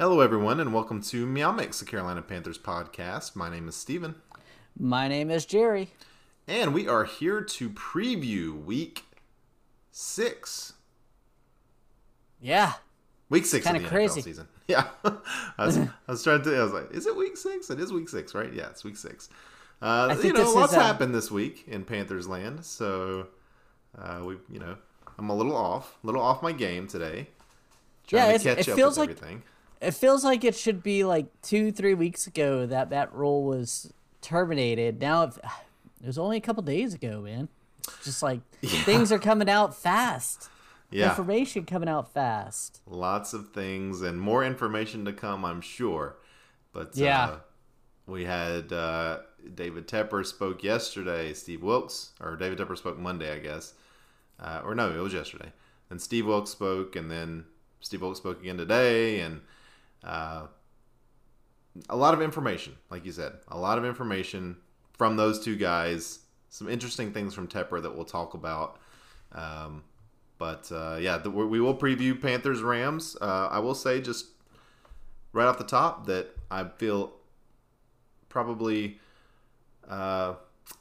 Hello, everyone, and welcome to Meow Mix, the Carolina Panthers podcast. My name is Steven. My name is Jerry. And we are here to preview week six. Yeah. Week six Kinda the crazy. NFL season. Yeah. I, was, I was trying to, I was like, is it week six? It is week six, right? Yeah, it's week six. Uh, you know, lots uh, happened this week in Panthers land. So, uh, we, you know, I'm a little off, a little off my game today. Trying Yeah, to catch it up feels with like- everything. It feels like it should be like two, three weeks ago that that Rhule was terminated. Now it, it was only a couple days ago, man. It's just like things are coming out fast. Yeah. Information coming out fast. Lots of things and more information to come, I'm sure. But Yeah. uh, we had uh, David Tepper spoke yesterday. Steve Wilks, or David Tepper spoke Monday, I guess. Uh, or no, it was yesterday. And Steve Wilks spoke, and then Steve Wilks spoke again today. And uh, a lot of information, like you said, a lot of information from those two guys. Some interesting things from Tepper that we'll talk about. Um, but uh, yeah, the, we will preview Panthers Rams. Uh, I will say just right off the top that I feel probably uh,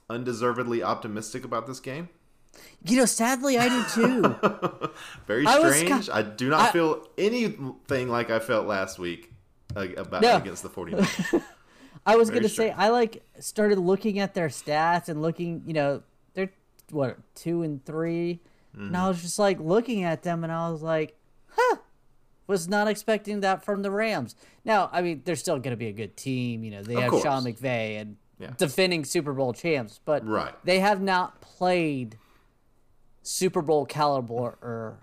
undeservedly optimistic about this game. You know, sadly, I do too. Very I was strange. ki- I do not I- feel anything like I felt last week about No. against the 49ers. I was gonna say. I like started looking at their stats and looking, you know, they're what two and 3 and Mm-hmm. I was just like looking at them and I was like, huh, was not expecting that from the Rams. Now, I mean, they're still gonna be a good team. You know, they Of have course. Sean McVay and Yeah. defending Super Bowl champs, but Right. they have not played Super Bowl caliber or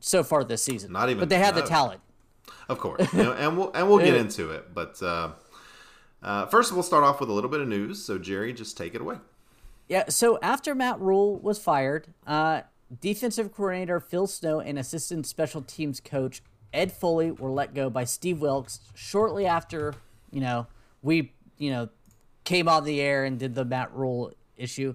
so far this season. Not even- but they had the talent. Of course, You know, and we'll and we'll get into it. But uh, uh, first, we'll start off with a little bit of news. So, Jerry, just take it away. Yeah, so after Matt Rhule was fired, uh, defensive coordinator Phil Snow and assistant special teams coach Ed Foley were let go by Steve Wilks shortly after, you know, we, you know, came on the air and did the Matt Rhule issue.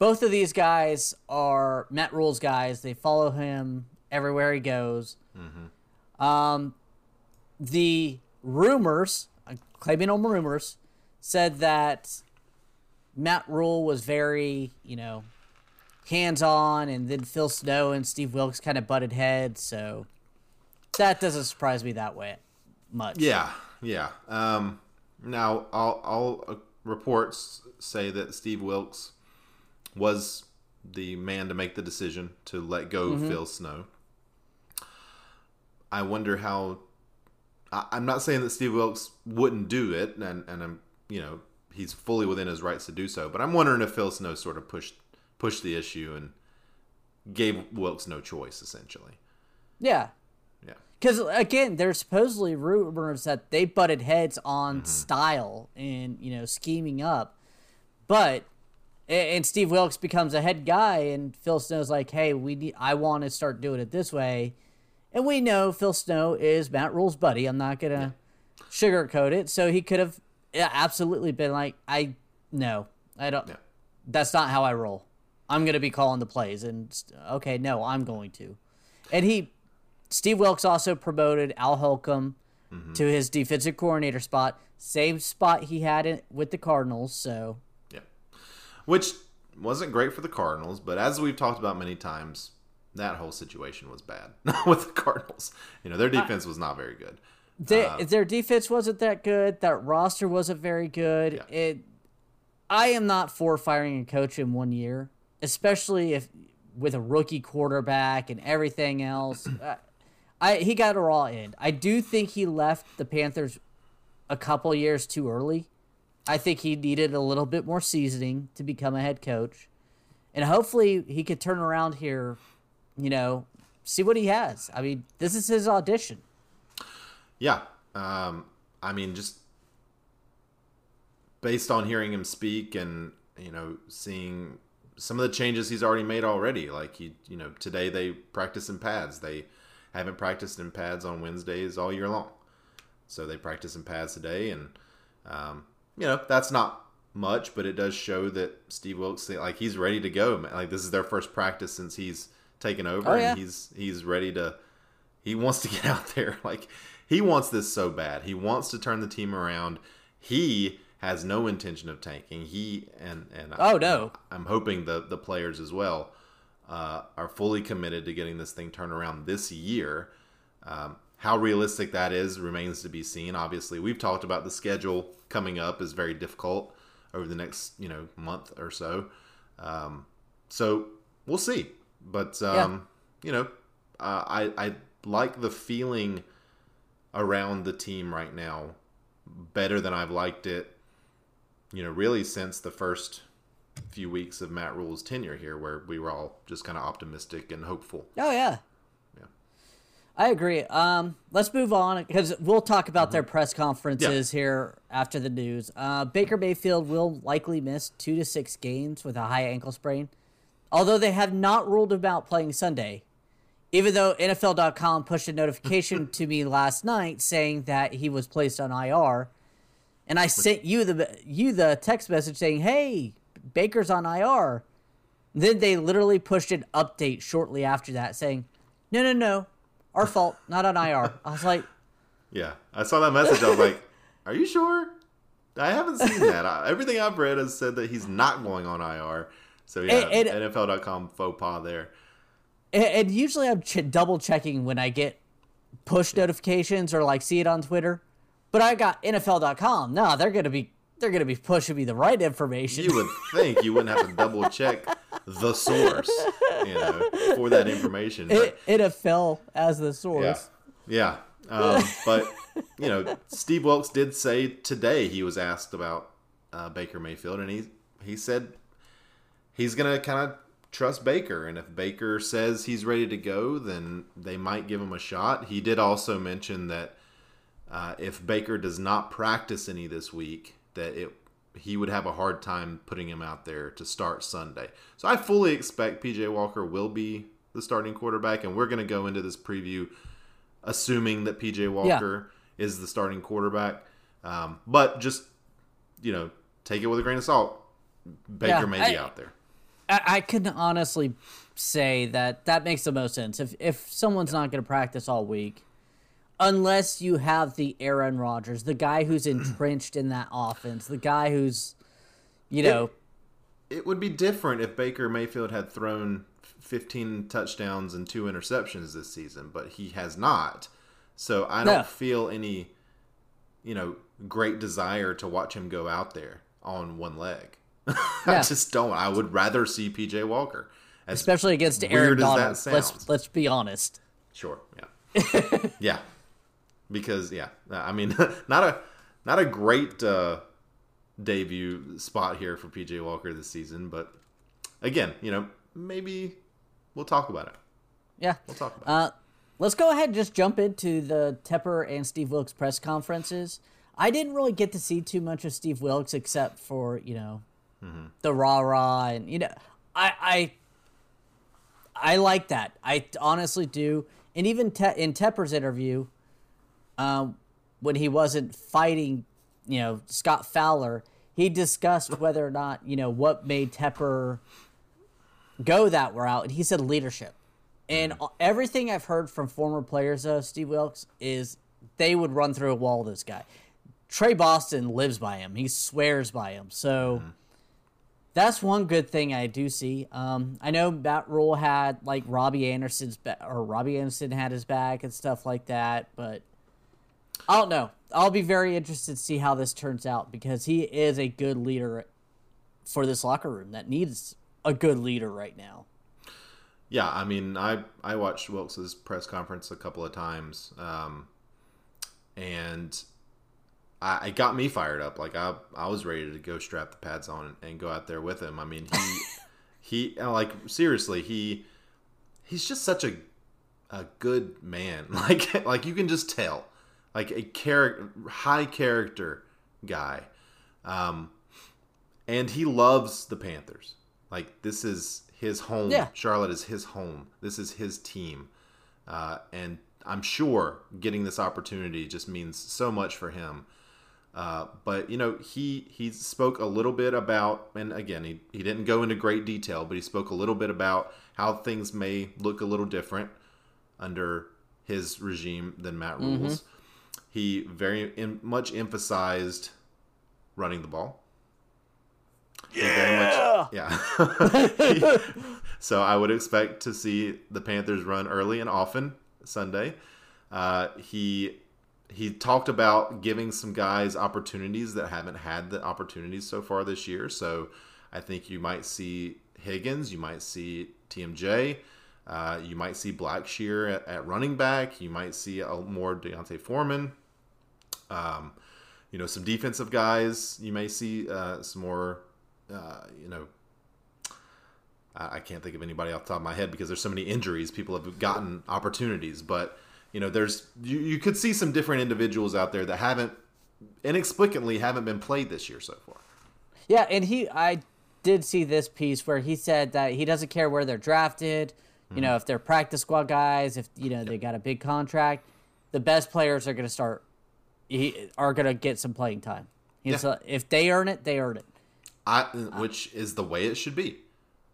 Both of these guys are Matt Rhule's guys. They follow him everywhere he goes. Um, the rumors, claiming on rumors, said that Matt Rhule was very, you know, hands on, and then Phil Snow and Steve Wilks kind of butted heads. So that doesn't surprise me that way much. Yeah, yeah. Um, now, all, all uh, reports say that Steve Wilks was the man to make the decision to let go of Phil Snow. I wonder how. I, I'm not saying that Steve Wilks wouldn't do it, and and I'm you know he's fully within his rights to do so. But I'm wondering if Phil Snow sort of pushed pushed the issue and gave Wilks no choice, essentially. Yeah. Yeah. Because again, there's supposedly rumors that they butted heads on mm-hmm. style and you know scheming up, but and Steve Wilks becomes a head guy, and Phil Snow's like, "Hey, we need. I want to start doing it this way," and we know Phil Snow is Matt Rhule's buddy. I'm not gonna sugarcoat it. So he could have yeah, absolutely been like, "I no, I don't. Yeah. That's not how I roll. I'm gonna be calling the plays." And okay, no, I'm going to. And he Steve Wilkes also promoted Al Holcomb mm-hmm. to his defensive coordinator spot, same spot he had in, with the Cardinals. So Yeah. Which wasn't great for the Cardinals, but as we've talked about many times, that whole situation was bad with the Cardinals. You know, their defense was not very good. they, Uh, their defense wasn't that good. That roster wasn't very good. Yeah. It. I am not for firing a coach in one year, especially if with a rookie quarterback and everything else. Uh, I he got a raw end. I do think he left the Panthers a couple years too early. I think he needed a little bit more seasoning to become a head coach. And hopefully he could turn around here, you know, see what he has. I mean, this is his audition. Yeah. Um, I mean, just based on hearing him speak and, you know, seeing some of the changes he's already made already. Like, he, you know, today they practice in pads. They haven't practiced in pads on Wednesdays all year long. So they practice in pads today. And, um, you know, that's not much, but it does show that Steve Wilks, like, he's ready to go. man. Like, this is their first practice since he's taken over. Oh, yeah. And he's, he's ready to, He wants to get out there. Like he wants this so bad. He wants to turn the team around. He has no intention of tanking. He and and oh no, I'm hoping the the players as well uh, are fully committed to getting this thing turned around this year. Um, how realistic that is remains to be seen. Obviously, we've talked about the schedule coming up is very difficult over the next you know month or so. Um, so we'll see. But um, yeah. you know, uh, I I like the feeling around the team right now better than I've liked it. You know, really since the first few weeks of Matt Rhule's tenure here, where we were all just kind of optimistic and hopeful. Oh yeah, yeah, I agree. Um, let's move on because we'll talk about mm-hmm. their press conferences yeah. here after the news. Uh, Baker Mayfield will likely miss two to six games with a high ankle sprain, although they have not ruled him out playing Sunday even though NFL.com pushed a notification to me last night saying that he was placed on IR, and I sent you the you the text message saying, "Hey, Baker's on IR." Then they literally pushed an update shortly after that saying, "No, no, no, our fault, not on IR." I was like, "Yeah, I saw that message. I was like, are you sure?" I haven't seen that. Everything I've read has said that he's not going on IR. So yeah, and, and, NFL.com faux pas there and, usually I'm ch- double checking when I get push notifications or like see it on Twitter. But I got NFL.com. No, they're gonna be they're gonna be pushing me the right information. You would think you wouldn't have to double check the source, you know, for that information. But, it, it fell as the source. Yeah, yeah. Um, but you know, Steve Wilks did say today he was asked about uh, Baker Mayfield, and he he said he's gonna kind of trust Baker, and if Baker says he's ready to go, then they might give him a shot. He did also mention that uh, if Baker does not practice any this week, that it he would have a hard time putting him out there to start Sunday. So I fully expect PJ Walker will be the starting quarterback, and we're going to go into this preview assuming that PJ Walker yeah. is the starting quarterback. Um, but just you know, take it with a grain of salt. Baker yeah, may I, be out there. I, I can honestly say that that makes the most sense. If if someone's not going to practice all week, unless you have the Aaron Rodgers, the guy who's entrenched in that offense, the guy who's, you know, it, it, would be different if Baker Mayfield had thrown 15 touchdowns and two interceptions this season, but he has not. So I don't no. feel any, you know, great desire to watch him go out there on one leg. I just don't. I would rather see PJ Walker, especially against Aaron Donald. Let's let's be honest. Sure. Yeah. yeah. Because yeah, I mean, not a not a great uh, debut spot here for PJ Walker this season, but again, you know, maybe we'll talk about it. Yeah, we'll talk about uh, it. Let's go ahead and just jump into the Tepper and Steve Wilks press conferences. I didn't really get to see too much of Steve Wilks except for you know mm-hmm. the rah rah, and you know, I I I like that. I honestly do. And even te- in Tepper's interview, um, when he wasn't fighting, you know, Scott Fowler, he discussed whether or not you know what made Tepper go that route, and he said leadership. And mm-hmm. everything I've heard from former players of Steve Wilks is they would run through a wall. This guy, Tre Boston, lives by him. He swears by him. So. Mm-hmm that's one good thing I do see. Um, I know Matt Rhule had like Robbie Anderson's ba- or Robbie Anderson had his back and stuff like that, but I don't know. I'll be very interested to see how this turns out because he is a good leader for this locker room that needs a good leader right now. Yeah, I mean, I I watched Wilks's press conference a couple of times, um, and I, it got me fired up. Like I, I was ready to go strap the pads on and, go out there with him. I mean, he, he, like seriously, he, he's just such a, a good man. Like, like you can just tell, like a character, high character guy, um, and he loves the Panthers. Like this is his home. Yeah. Charlotte is his home. This is his team, uh, and I'm sure getting this opportunity just means so much for him. Uh, but you know, he he spoke a little bit about, and again, he, he didn't go into great detail, but he spoke a little bit about how things may look a little different under his regime than Matt Rhule's. He very in, much emphasized running the ball. Yeah. yeah. so I would expect to see the Panthers run early and often Sunday. Uh, he he talked about giving some guys opportunities that haven't had the opportunities so far this year. So I think you might see Higgins, you might see TMJ, uh, you might see Blackshear at, at, running back, you might see a more D'Onta Foreman. Um, you know, some defensive guys. You may see uh, some more. Uh, you know, I, I can't think of anybody off the top of my head because there's so many injuries. People have gotten opportunities, but you know, there's you, you could see some different individuals out there that haven't inexplicably haven't been played this year so far. Yeah, and he I did see this piece where he said that he doesn't care where they're drafted. You mm-hmm. know, if they're practice squad guys, if you know they got a big contract, the best players are going to start he, are going to get some playing time. He's yeah. if they earn it, they earn it. I, which is the way it should be.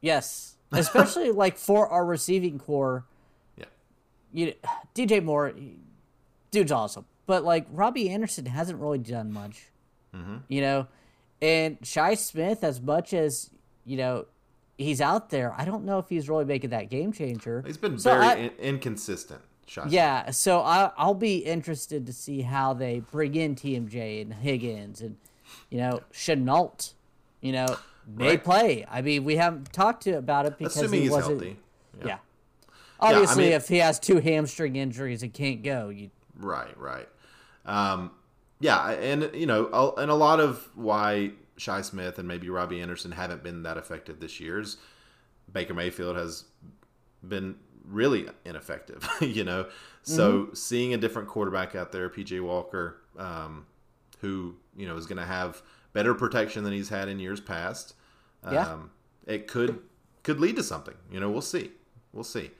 Yes, especially like for our receiving corps Yeah, you DJ Moore, dude's awesome, but like Robbie Anderson hasn't really done much. Mm-hmm. You know, and Shi Smith, as much as you know, he's out there. I don't know if he's really making that game changer. He's been so very I, in- inconsistent. Yeah, so I, I'll be interested to see how they bring in TMJ and Higgins and you know Shenault. You know, may right. play. I mean, we haven't talked to about it because Assuming he wasn't. Healthy. Yeah. yeah. Obviously, yeah, I mean, if he has two hamstring injuries and can't go, you right, right. Um, yeah, and you know, and a lot of why Shi Smith and maybe Robbie Anderson haven't been that effective this year is Baker Mayfield has been really ineffective. you know, so mm-hmm. seeing a different quarterback out there, PJ Walker, um, who you know is going to have better protection than he's had in years past. Um, yeah. it could could lead to something. You know, we'll see. We'll see.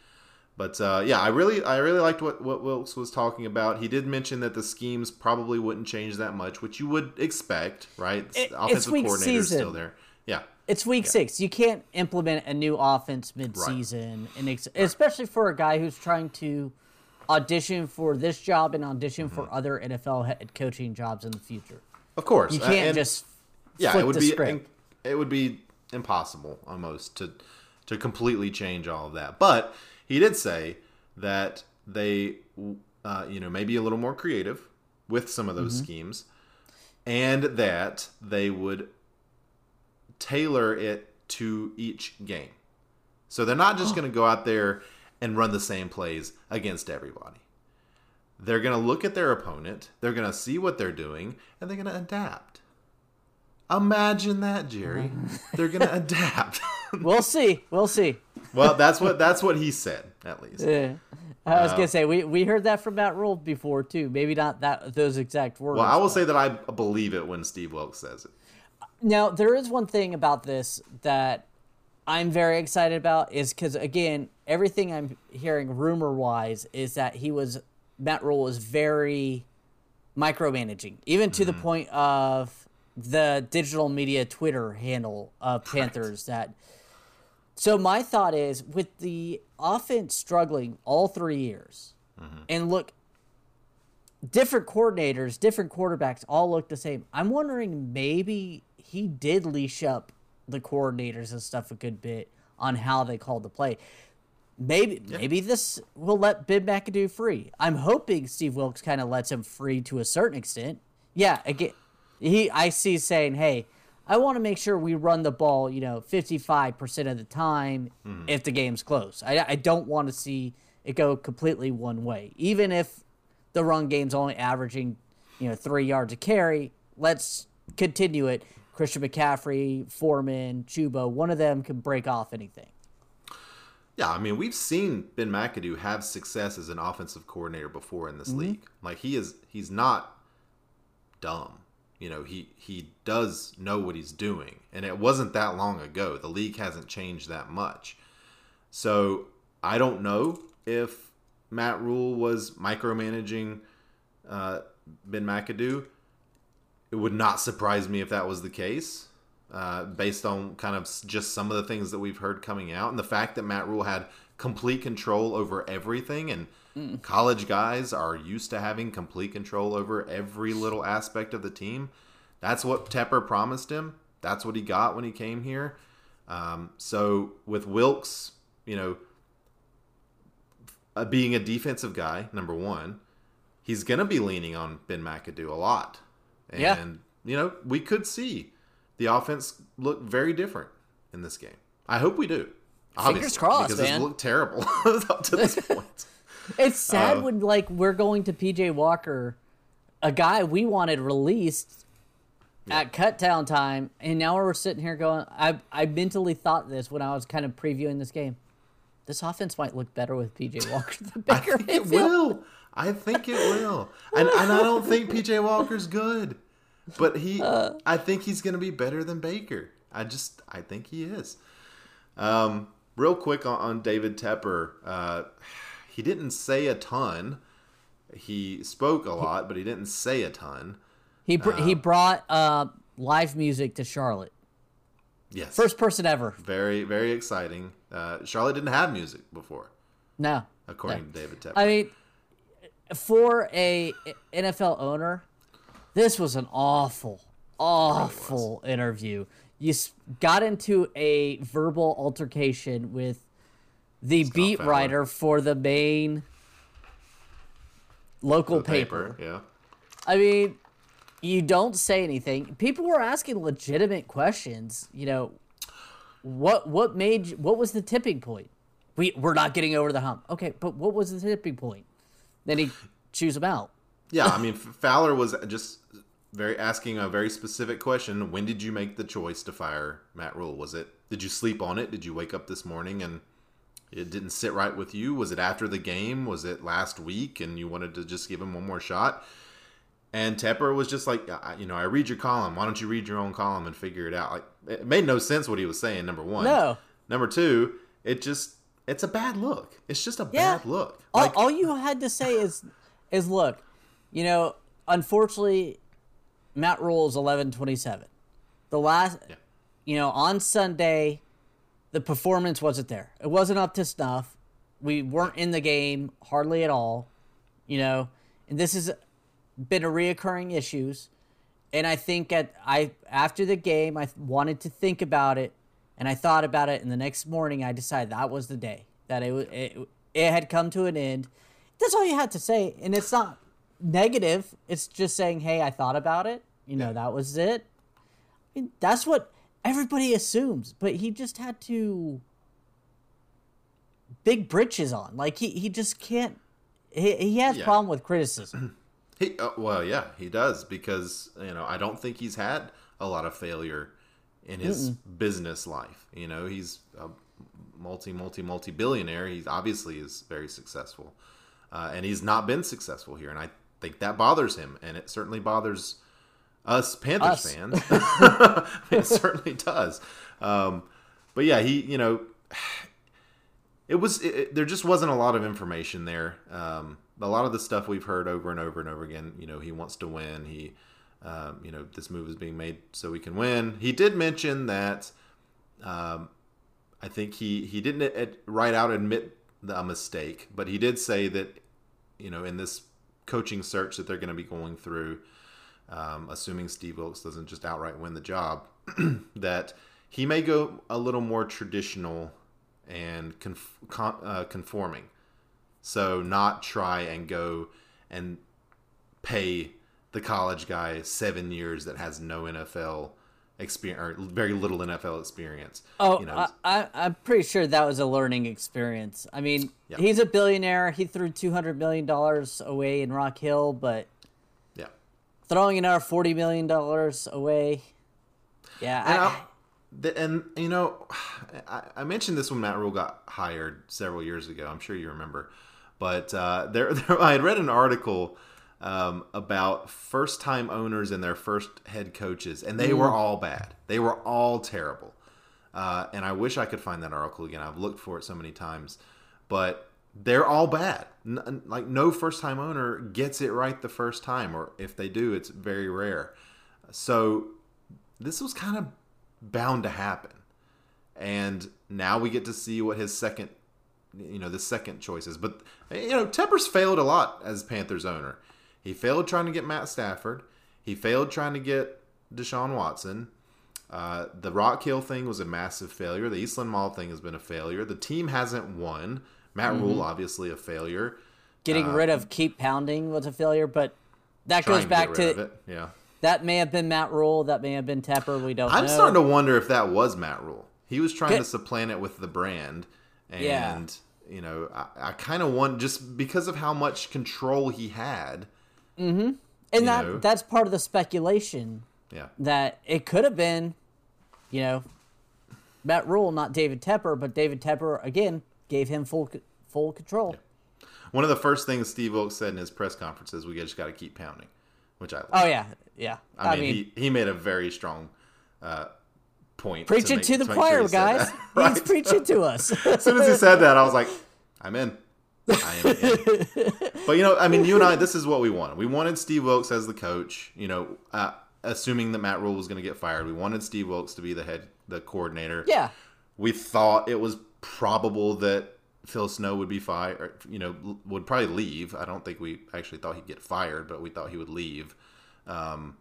But uh, yeah, I really I really liked what what Wilks was talking about. He did mention that the schemes probably wouldn't change that much, which you would expect, right? It, Offensive coordinator is still there. Yeah. It's week yeah. six. You can't implement a new offense midseason, right. and ex- right. especially for a guy who's trying to audition for this job and audition mm-hmm. for other NFL head coaching jobs in the future. Of course, you can't and, just yeah. it would be script. it would be impossible almost to to completely change all of that, but he did say that they, uh, you know, maybe a little more creative with some of those mm-hmm. schemes, and that they would tailor it to each game. So they're not just oh. going to go out there and run the same plays against everybody. They're going to look at their opponent, they're going to see what they're doing, and they're going to adapt. Imagine that, Jerry. They're going to adapt. we'll see. We'll see. well, that's what that's what he said at least. Yeah. I was uh, gonna say we, we heard that from Matt Rhule before too. Maybe not that those exact words. Well, I will say that I believe it when Steve Wilks says it. Now there is one thing about this that I'm very excited about is because again everything I'm hearing rumor wise is that he was Matt Rhule was very micromanaging, even to mm-hmm. the point of the digital media Twitter handle of Panthers right. that so my thought is with the offense struggling all three years, mm-hmm. and look, different coordinators, different quarterbacks all look the same. I'm wondering maybe he did leash up the coordinators and stuff a good bit on how they called the play. Maybe yeah. maybe this will let Ben McAdoo free. I'm hoping Steve Wilks kind of lets him free to a certain extent. Yeah, again, he I see saying, "Hey, I want to make sure we run the ball, you know, 55% of the time mm. if the game's close. I, I don't want to see it go completely one way. Even if the run game's only averaging, you know, three yards a carry, let's continue it. Christian McCaffrey, Foreman, Chuba, one of them can break off anything. Yeah, I mean, we've seen Ben McAdoo have success as an offensive coordinator before in this mm-hmm. league. Like he is, he's not dumb. You know, he he does know what he's doing, and it wasn't that long ago. The league hasn't changed that much, so I don't know if Matt Rhule was micromanaging uh, Ben McAdoo. It would not surprise me if that was the case, uh, based on kind of just some of the things that we've heard coming out, and the fact that Matt Rhule had complete control over everything and mm. college guys are used to having complete control over every little aspect of the team. That's what Tepper promised him. That's what he got when he came here. Um, so with Wilks, you know, uh, being a defensive guy, number one, he's going to be leaning on Ben McAdoo a lot. And, yeah. you know, we could see the offense look very different in this game. I hope we do. Fingers crossed, because man. It's looked terrible up to this point. it's sad uh, when like we're going to PJ Walker, a guy we wanted released yeah. at cut down time, and now we're sitting here going. I I mentally thought this when I was kind of previewing this game. This offense might look better with PJ Walker than Baker I think Mayfield. it will. I think it will, and and I don't think PJ Walker's good, but he. Uh, I think he's going to be better than Baker. I just I think he is. Um, real quick on, on David Tepper, uh, he didn't say a ton. He spoke a lot, but he didn't say a ton. He br- uh, he brought uh, live music to Charlotte. Yes, first person ever. Very very exciting. Uh, Charlotte didn't have music before. No, according no. to David Tepper. I mean, for a NFL owner, this was an awful, awful interview you got into a verbal altercation with the Scott beat Fowler. writer for the main local paper. paper. Yeah. I mean, you don't say anything. People were asking legitimate questions. You know, what what made what was the tipping point? We we're not getting over the hump. Okay, but what was the tipping point? Then he chews them out. Yeah, I mean Fowler was just very asking a very specific question. When did you make the choice to fire Matt Rhule? Was it did you sleep on it? Did you wake up this morning and it didn't sit right with you? Was it after the game? Was it last week and you wanted to just give him one more shot? And Tepper was just like, you know, I read your column. Why don't you read your own column and figure it out? Like, it made no sense what he was saying. Number one. No. Number two, it just it's a bad look. It's just a yeah. bad look. Like, all, all you had to say is is look, you know, unfortunately Matt Rhule is eleven twenty seven. The last, yeah. you know, on Sunday, the performance wasn't there. It wasn't up to snuff. We weren't in the game hardly at all. You know, and this has been a reoccurring issues. And I think at I after the game, I wanted to think about it, and I thought about it. And the next morning, I decided that was the day that it it, it had come to an end. That's all you had to say, and it's not negative. It's just saying, "Hey, I thought about it. You know, yeah. that was it." I mean, that's what everybody assumes, but he just had to big britches on. Like he he just can't. He he has yeah. problem with criticism. he uh, well, yeah, he does because you know I don't think he's had a lot of failure in his Mm-mm. business life. You know, he's a multi multi multi billionaire. He's obviously is very successful, uh, and he's not been successful here. And I think that bothers him, and it certainly bothers us Panthers us. fans. it certainly does. Um, but yeah, he, you know, it was it, it, there just wasn't a lot of information there. Um, a lot of the stuff we've heard over and over and over again. You know, he wants to win. He, um, you know, this move is being made so we can win. He did mention that. Um, I think he he didn't ad, right out admit the mistake, but he did say that, you know, in this coaching search that they're going to be going through, um, assuming Steve Wilks doesn't just outright win the job, that he may go a little more traditional and conf- con- uh, conforming. So not try and go and pay the college guy seven years that has no NFL experience or very little NFL experience. Oh, you know, I, am pretty sure that was a learning experience. I mean, yeah. he's a billionaire. He threw two hundred million dollars away in Rock Hill, but yeah, throwing another forty million dollars away. Yeah, and, I, the, and, you know, I, I, mentioned this when Matt Rhule got hired several years ago. I'm sure you remember, but uh, there, there, I had read an article um, about first time owners and their first head coaches, and they mm. were all bad. They were all terrible. Uh, and I wish I could find that article again. I've looked for it so many times, but they're all bad. N- like no first time owner gets it right the first time, or if they do, it's very rare. So this was kind of bound to happen. And now we get to see what his second you know the second choice is. But you know Tepper's failed a lot as Panthers owner. He failed trying to get Matt Stafford. He failed trying to get Deshaun Watson. Uh, the Rock Hill thing was a massive failure. The Eastland Mall thing has been a failure. The team hasn't won. Matt Mm-hmm. Rhule obviously a failure. Getting rid of keep pounding was a failure, but that goes back to it. yeah. that may have been Matt Rhule, that may have been Tepper. We don't know. I'm know. starting to wonder if that was Matt Rhule. He was trying to supplant it with the brand, and Yeah. you know, I, I kind of want just because of how much control he had. And you that know. that's part of the speculation Yeah, that it could have been, you know, Matt Rhule, not David Tepper, but David Tepper again gave him full full control. one of the first things Steve Wilks said in his press conferences, we just got to keep pounding, which I. Love. Oh yeah, yeah. I mean, he, he made a very strong uh, point. preaching make- to the sure choir, he guys. that. Right. He's preaching to us. as soon as he said that, I was like, I'm in. I am but you know, I mean, you and I, this is what we wanted. We wanted Steve Wilks as the coach. You know, uh, assuming that Matt Rhule was going to get fired, we wanted Steve Wilks to be the head, the coordinator. yeah, We thought it was probable that Phil Snow would be fired. You know, would probably leave. I don't think we actually thought he'd get fired, but we thought he would leave. Um,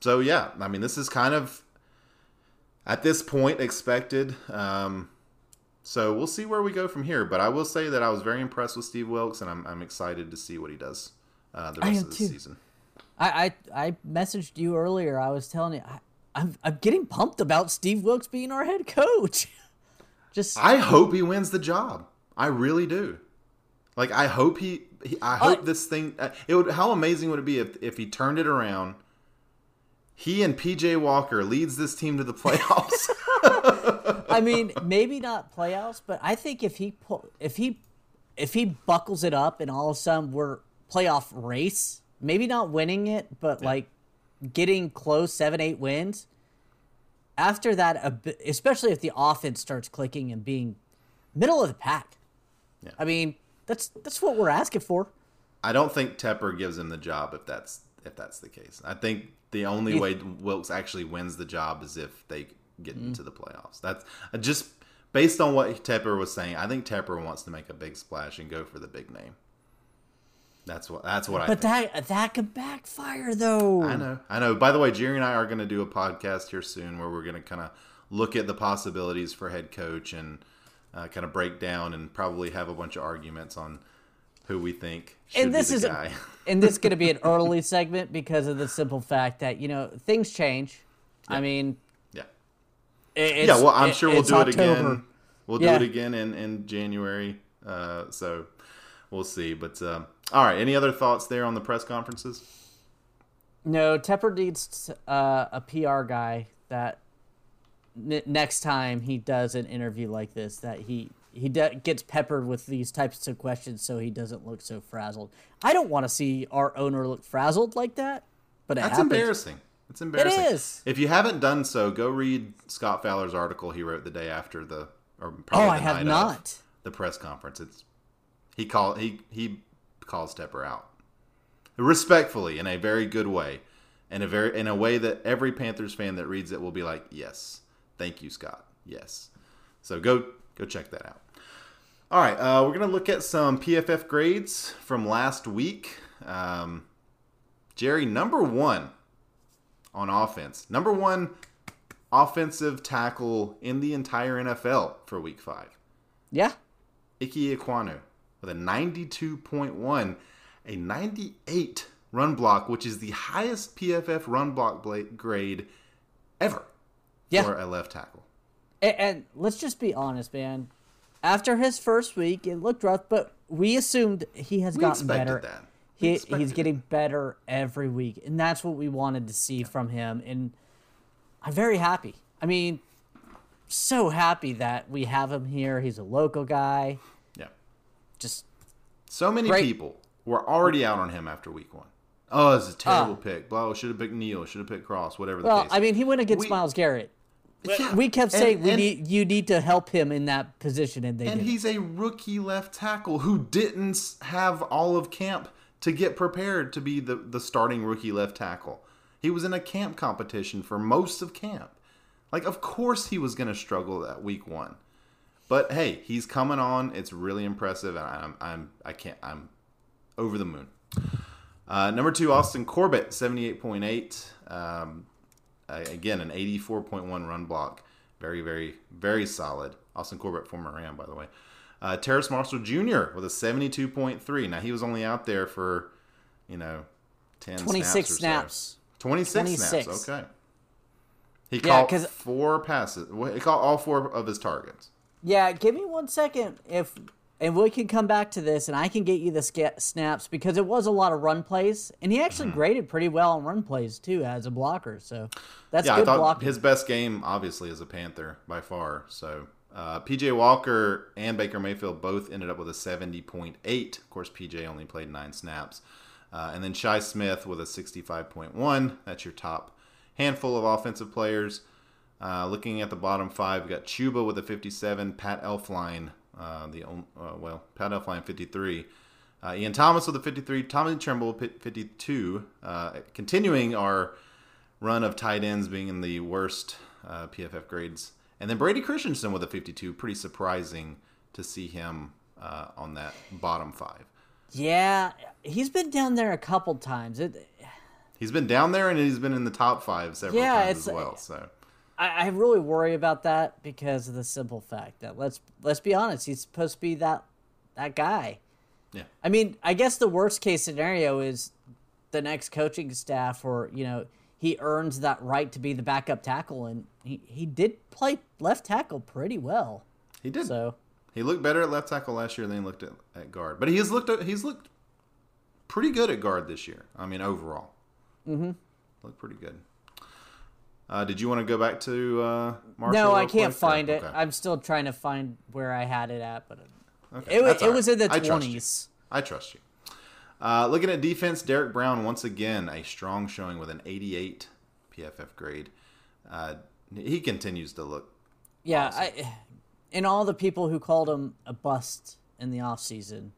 so yeah, I mean, this is kind of at this point expected. Um, so we'll see where we go from here. But I will say that I was very impressed with Steve Wilks, and I'm, I'm excited to see what he does uh, the rest of the season. I, I I messaged you earlier. I was telling you, I, I'm I'm getting pumped about Steve Wilks being our head coach. Just I hope he wins the job. I really do. Like I hope he. he I hope this thing. uh, It would. How amazing would it be if if he turned it around? He and PJ Walker leads this team to the playoffs. I mean, maybe not playoffs, but I think if he pull, if he if he buckles it up and all of a sudden we're playoff race, maybe not winning it, but like getting close, seven, eight wins. After that, especially if the offense starts clicking and being middle of the pack. Yeah. I mean, that's that's what we're asking for. I don't think Tepper gives him the job if that's if that's the case. I think the only way Wilks actually wins the job is if they get Mm-hmm. into the playoffs. That's just based on what Tepper was saying. I think Tepper wants to make a big splash and go for the big name. That's what that's what I But that that could backfire though. I know. I know. By the way, Jerry and I are going to do a podcast here soon where we're going to kind of look at the possibilities for head coach and uh, kind of break down and probably have a bunch of arguments on who we think should and this be is a- and this is going to be an early segment because of the simple fact that you know things change. I mean, it's, yeah, well, I'm it- sure we'll it's do it again. We'll do it again in, in January. Uh, so we'll see. But um, all right, any other thoughts there on the press conferences? No, Tepper needs uh, a PR guy that n- next time he does an interview like this, that he he de- gets peppered with these types of questions so he doesn't look so frazzled. I don't want to see our owner look frazzled like that, but it That's happens. embarrassing. It's embarrassing. is. If you haven't done so, go read Scott Fowler's article he wrote the day after the, or Oh, probably I the have not. the press conference. It's he call he he calls Tepper out respectfully in a very good way, in a very in a way that every Panthers fan that reads it will be like, yes, thank you, Scott. Yes. So go go check that out. All right, uh, we're gonna look at some PFF grades from last week. Um, Jerry, number one on offense, number one offensive tackle in the entire NFL for Week Five. Yeah. Ike Ekwonu with a 92.1, a 98 run block, which is the highest PFF run block grade ever Yeah. for a left tackle. And, and let's just be honest, man. After his first week, it looked rough, but we assumed he has We gotten better. that. We He, he's getting better every week, and that's what we wanted to see from him. And I'm very happy. I mean, so happy that we have him here. He's a local guy. Yeah. Just So many Great. people were already out on him after week one. Oh, it's a terrible Ah. pick. Blah, should have picked Neal, should have picked Cross, whatever the well, case. I mean, he went against We- Myles Garrett. Yeah, We kept and- saying we and- need you need to help him in that position, and they And did. he's a rookie left tackle who didn't have all of camp to get prepared to be the, the starting rookie left tackle. He was in a camp competition for most of camp. Like, of course he was going to struggle that week one. But hey, he's coming on. It's really impressive, and I'm I'm I can't I'm over the moon. Uh, number two, Austin Corbett, seventy eight point eight. Um, again, an eighty four point one run block. Very very very solid. Austin Corbett, former Ram, by the way. Uh, Terrace Marshall Jr. with a seventy two point three. Now he was only out there for you know 10 26 snaps. snaps. So. 26, 26. snaps. Okay. He Yeah, caught four passes. He caught all four of his targets. Yeah, give me one second if and we can come back to this and I can get you the sca- snaps because it was a lot of run plays and he Mm-hmm. actually graded pretty well on run plays too as a blocker. So that's yeah, I thought blocking. his best game, obviously, is a Panther by far. So uh, PJ Walker and Baker Mayfield both ended up with a 70.8. Of course, PJ only played nine snaps. Uh, and then Shi Smith with a 65.1. That's your top handful of offensive players. Uh, looking at the bottom five, we got Chuba with a 57, Pat Elflein, uh, the uh, well, Pat Elflein 53, uh, Ian Thomas with a 53, Tommy Tremble 52. Uh, continuing our run of tight ends being in the worst PFF grades, and then Brady Christensen with a 52. Pretty surprising to see him uh, on that bottom five. yeah, he's been down there a couple times. It, He's been down there and he's been in the top five several Yeah, times as well. So I, I really worry about that because of the simple fact that let's let's be honest, he's supposed to be that that guy. yeah, I mean, I guess the worst case scenario is the next coaching staff, or you know, he earns that right to be the backup tackle, and he he did play left tackle pretty well. he did. So He looked better at left tackle last year than he looked at, at guard, but he has looked he's looked pretty good at guard this year. I mean, overall, mm-hmm. looked pretty good. Uh, did you want to go back to uh, Marshall? no, I can't quick, find it. okay. I'm still trying to find where I had it at, but Okay, it, it all was in the twenties. I trust you. Uh, looking at defense, Derrick Brown once again a strong showing with an 88 PFF grade. Uh, he continues to look. Yeah, I and all the people who called him a bust in the offseason.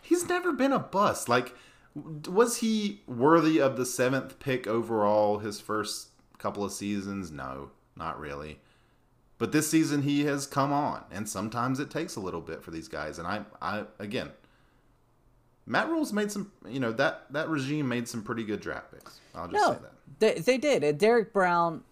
He's never been a bust. Like, was he worthy of the seventh pick overall? His first couple of seasons, no, not really. But this season he has come on, and sometimes it takes a little bit for these guys. And I, I again, Matt Rhule's made some. You know that that regime made some pretty good draft picks. I'll just No, say that. they, they did. And Derrick Brown,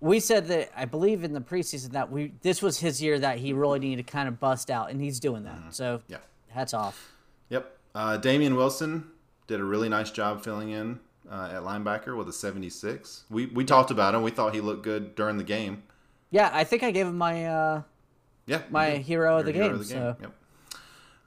we said that I believe in the preseason that we this was his year that he really needed to kind of bust out, and he's doing that. So Yeah. hats off. Yep. Uh, Damien Wilson did a really nice job filling in uh, at linebacker with a 76. We we talked about him. We thought he looked good during the game. Yeah, I think I gave him my uh, Yeah. My you did. hero of the game, so- Yep.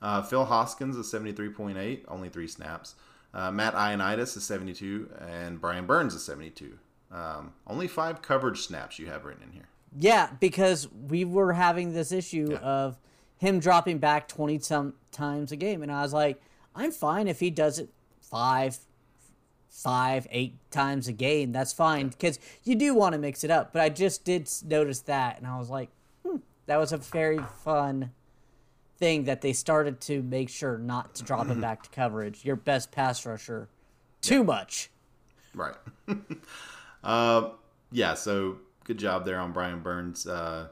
Uh, Phil Hoskins is 73.8, only three snaps. Uh, Matt Ioannidis is 72, and Brian Burns is 72. Um, only five coverage snaps you have written in here. yeah because we were having this issue Yeah. of him dropping back twenty some times a game, and I was like, I'm fine if he does it five, five, eight times a game. That's fine because you do want to mix it up. But I just did notice that, and I was like, hmm, that was a very fun thing that they started to make sure not to drop him back to coverage. Your best pass rusher, too much. Right. uh, yeah, so good job there on Brian Burns. Uh,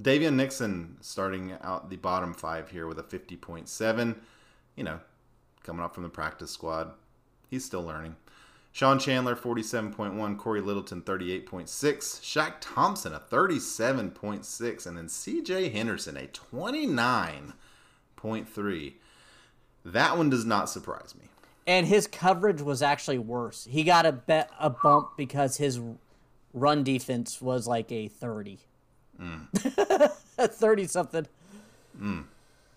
Daviyon Nixon starting out the bottom five here with a 50.7. You know, coming up from the practice squad. He's still learning. Sean Chandler, 47.1. Corey Littleton, 38.6. Shaq Thompson, a 37.6. And then CJ Henderson, a 29.3. That one does not surprise me. and his coverage was actually worse. He got a bet a bump because his run defense was like a thirty, a thirty something.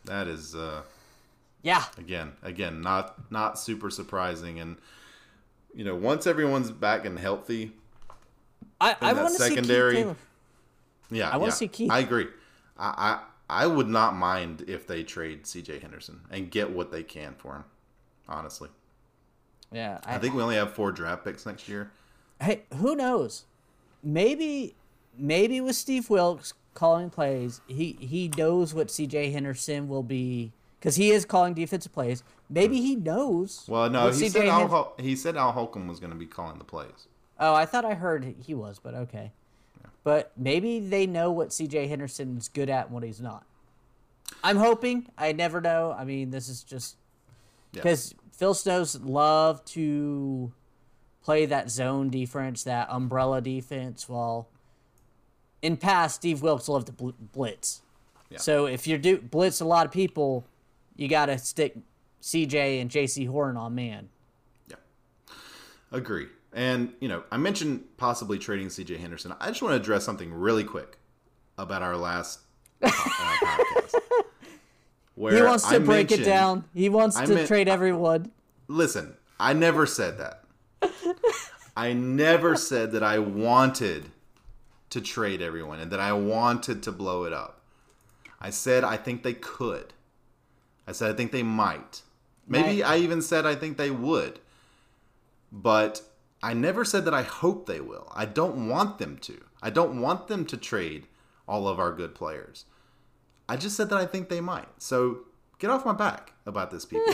That is uh, Yeah, again, again, not not super surprising. And you know, once everyone's back and healthy, I, I want to see Keith secondary- Taylor. yeah, I wanna yeah, see Keith. I agree. I, I I would not mind if they trade C.J. Henderson and get what they can for him. Honestly, Yeah, I think we only have four draft picks next year. Hey, who knows? Maybe, maybe with Steve Wilks calling plays, he he knows what C.J. Henderson will be because he is calling defensive plays. Maybe he knows. Well, no, he said Al, Hol- he said Al Holcomb was going to be calling the plays. Oh, I thought I heard he was, but okay. But maybe they know what CJ Henderson is good at and what he's not. I'm hoping. I never know. I mean, this is just Yeah. because Phil Snow's love to play that zone defense, that umbrella defense. While in past, Steve Wilks loved to bl- blitz. Yeah. So if you do blitz a lot of people, you got to stick CJ and Jaycee Horn on man. Yeah. Agree. And, you know, I mentioned possibly trading CJ Henderson. I just want to address something really quick about our last uh, podcast. Where He wants to I break it down. He wants I to meant- trade everyone. Listen, I never said that. I never said that I wanted to trade everyone and that I wanted to blow it up. I said I think they could. I said I think they might. Maybe. I even said I think they would. But I never said that I hope they will. I don't want them to. I don't want them to trade all of our good players. I just said that I think they might. So get off my back about this, people.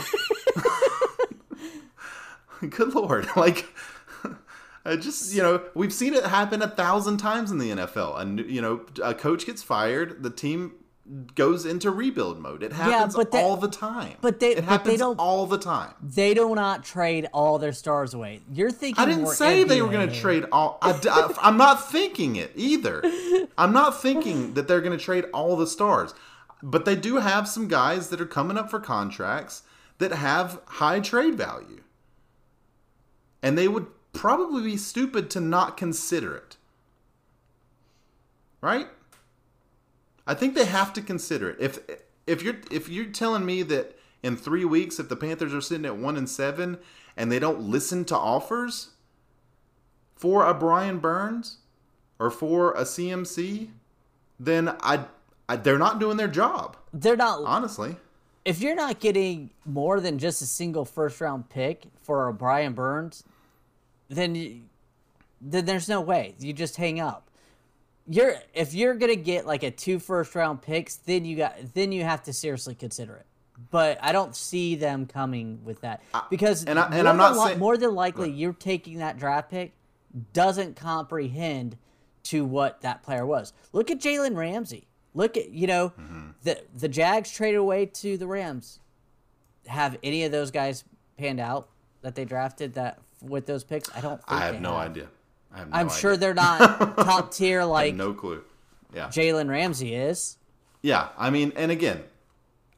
Good lord, like I just you know we've seen it happen a thousand times in the NFL. And you know a coach gets fired, the team goes into rebuild mode. It happens but they- all the time. but they- it but they don't- all the time. They do not trade all their stars away. You're thinking. I didn't say they were going to trade all. I, am not thinking it either. I'm not thinking that they're going to trade all the stars, but they do have some guys that are coming up for contracts that have high trade value, and they would probably be stupid to not consider it. Right? I think they have to consider it. If if you're if you're telling me that in three weeks, if the Panthers are sitting at one and seven and they don't listen to offers for a Brian Burns or for a CMC, then I, I they're not doing their job. They're not. Honestly, If you're not getting more than just a single first round pick for a Brian Burns, then you, then there's no way. You just hang up. You're if you're gonna get like a two first round picks, then you got then you have to seriously consider it. But I don't see them coming with that because and I- and more I'm not than li- saying- more than likely you're taking that draft pick doesn't comprehend to what that player was. Look at Jalen Ramsey. Look at you know Mm-hmm. the the Jags traded away to the Rams. Have any of those guys panned out that they drafted that with those picks? I don't. Think I have no idea. I have no I'm idea. sure they're not top tier like no clue. Yeah, Jalen Ramsey is. yeah. I mean, and again,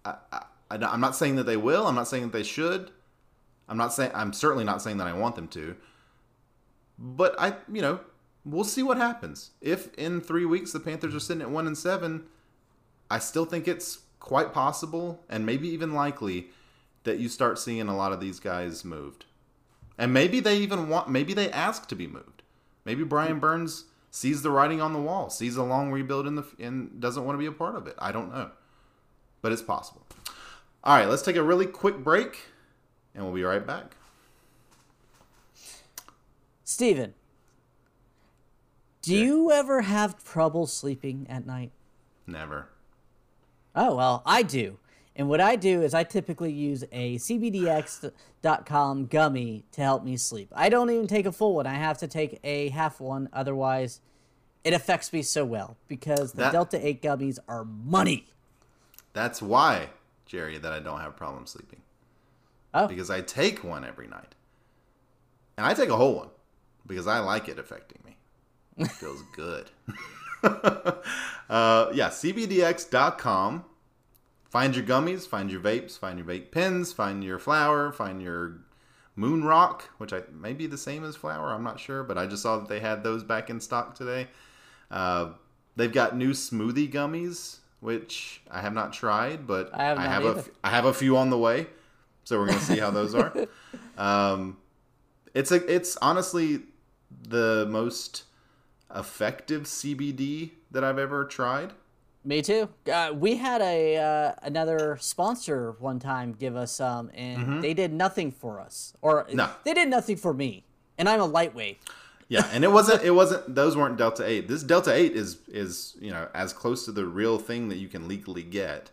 I, I, I'm not saying that they will. I'm not saying that they should. I'm not saying. I'm certainly not saying that I want them to. But I, you know, we'll see what happens. If in three weeks the Panthers are sitting at one and seven, I still think it's quite possible and maybe even likely that you start seeing a lot of these guys moved. And maybe they even want, maybe they ask to be moved. Maybe Brian Burns sees the writing on the wall, sees a long rebuild in the, and doesn't want to be a part of it. I don't know, but it's possible. All right, let's take a really quick break, and we'll be right back. Steven, do Yeah. you ever have trouble sleeping at night? Never. Oh, well, I do. And what I do is I typically use a CBDX.com gummy to help me sleep. I don't even take a full one. I have to take a half one. Otherwise, it affects me so well because the That- Delta 8 gummies are money. That's why, Jerry, that I don't have problem sleeping. Oh. Because I take one every night. And I take a whole one because I like it affecting me. It feels good. uh, yeah, CBDX.com. Find your gummies, find your vapes, find your vape pens, find your flower, find your moon rock, which I may be the same as flower. I'm not sure, but I just saw that they had those back in stock today. Uh, they've got new smoothie gummies, which I have not tried, but I have I have a either. f- I have a few on the way, so we're gonna see how those are. Um, it's a it's honestly the most effective CBD that I've ever tried. Me too. Uh, we had a uh, another sponsor one time give us some, and they did nothing for us, or Mm-hmm. No. they did nothing for me, and I'm a lightweight. Yeah, and it wasn't it wasn't those weren't Delta 8. This Delta 8 is is, you know, as close to the real thing that you can legally get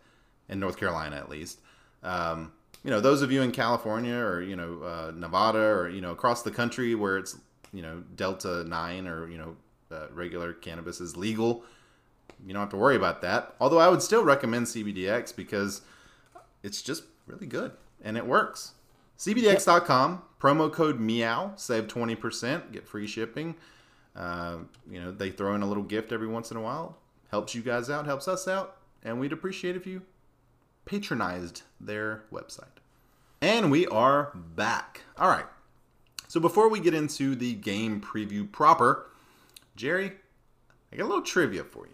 in North Carolina at least. Um, you know, those of you in California or, you know, uh, Nevada or, you know, across the country where it's, you know, Delta 9 or, you know, uh, regular cannabis is legal. You don't have to worry about that. Although I would still recommend CBDX because it's just really good and it works. CBDX.com, promo code MEOW, save 20%, get free shipping. Uh, you know, they throw in a little gift every once in a while. Helps you guys out, helps us out, and we'd appreciate if you patronized their website. And we are back. All right. So before we get into the game preview proper, Jerry, I got a little trivia for you.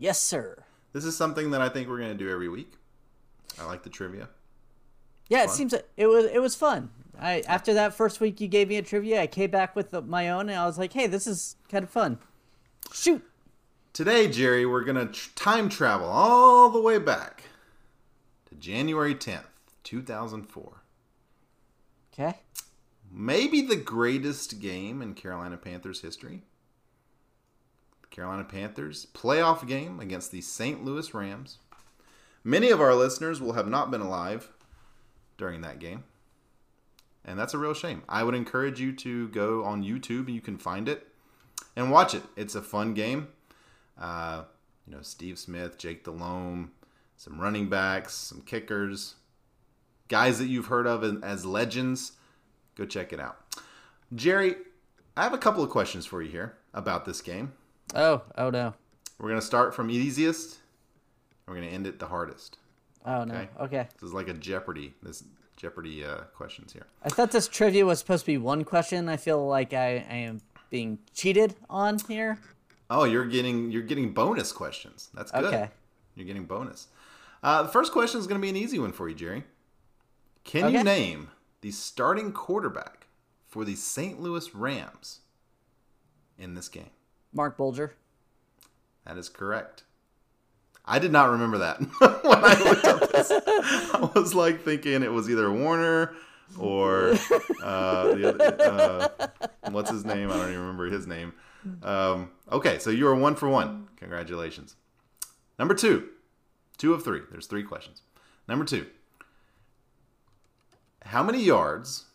Yes, sir. This is something that I think we're going to do every week. I like the trivia. Yeah, it seems it was it was fun. I after that first week you gave me a trivia, I came back with the, my own, and I was like, hey, this is kind of fun. Shoot. Today, Jerry, we're going to tr- time travel all the way back to January 10th, 2004. Okay. Maybe the greatest game in Carolina Panthers history. Carolina Panthers playoff game against the St. Louis Rams. Many of our listeners will have not been alive during that game. And that's a real shame. I would encourage you to go on YouTube and you can find it and watch it. It's a fun game. Uh, you know, Steve Smith, Jake Delhomme, some running backs, some kickers, guys that you've heard of as legends. Go check it out. Jerry, I have a couple of questions for you here about this game. Oh, oh no. We're going to start from easiest. and We're going to end it the hardest. Oh no. Okay. Okay. This is like a Jeopardy. This Jeopardy uh, questions here. I thought this trivia was supposed to be one question. I feel like I, I am being cheated on here. Oh, you're getting you're getting bonus questions. That's good. Okay. You're getting bonus. Uh, the first question is going to be an easy one for you, Jerry. Can you name the starting quarterback for the St. Louis Rams in this game? Marc Bulger. That is correct. I did not remember that when I looked up this. I was like thinking it was either Warner or uh, the other, uh, what's his name? I don't even remember his name. Um, okay, so you are one for one. Congratulations. Number two, two of three. There's three questions. Number two, how many yards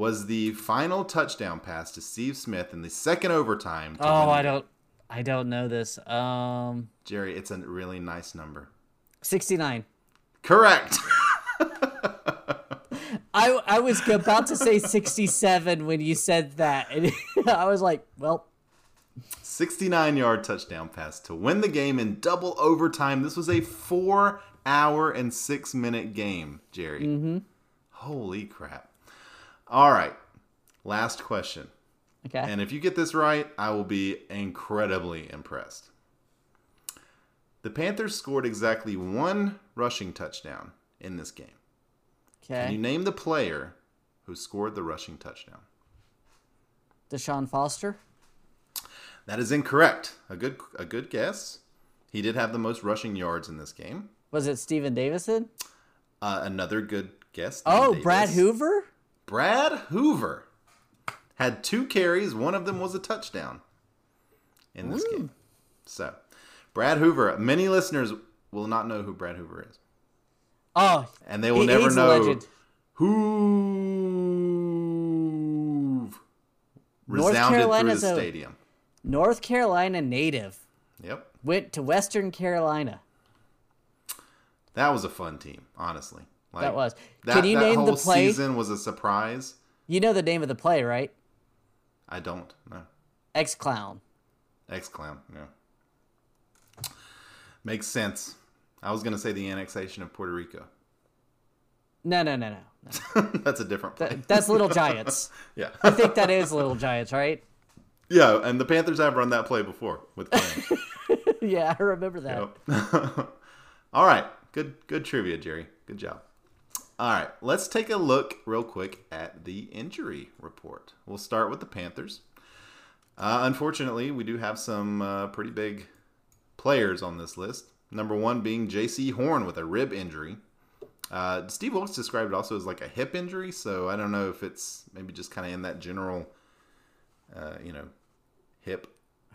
was the final touchdown pass to Steve Smith in the second overtime? to Oh, I don't I don't know this. Um Jerry, it's a really nice number. 69. Correct. I I was about to say 67 when you said that. And I was like, well, 69 yard touchdown pass to win the game in double overtime. This was a four hour and six minute game, Jerry. Mm-hmm. Holy crap. All right. Last question. okay. And if you get this right, I will be incredibly impressed. The Panthers scored exactly one rushing touchdown in this game. Okay. Can you name the player who scored the rushing touchdown? Deshaun Foster. That is incorrect. A good a good guess. He did have the most rushing yards in this game. Was it Steven Davison? Uh, another good guess. Oh, Davis. Brad Hoover? Brad Hoover had two carries. One of them was a touchdown in this game. So, Brad Hoover. Many listeners will not know who Brad Hoover is, Oh, and they will he- never know who North resounded through the stadium. North Carolina native. Yep, Went to Western Carolina. that was a fun team. Honestly, like, That was. That, Can you that name whole the play? season was a surprise. You know the name of the play, right? I don't know. X Clown. X Clown, yeah. Makes sense. I was gonna say the annexation of Puerto Rico. No, no, no, no. no. That's a different play. That- That's Little Giants. yeah. I think that is Little Giants, right? yeah, and the Panthers have run that play before with yeah, I remember that. Yep. All right. Good good trivia, Jerry. Good job. All right, let's take a look real quick at the injury report. We'll start with the Panthers. Uh, unfortunately, we do have some uh, pretty big players on this list. Number one being Jaycee Horn with a rib injury. Uh, Steve Wilks described it also as like a hip injury, so I don't know if it's maybe just kind of in that general, uh, you know, hip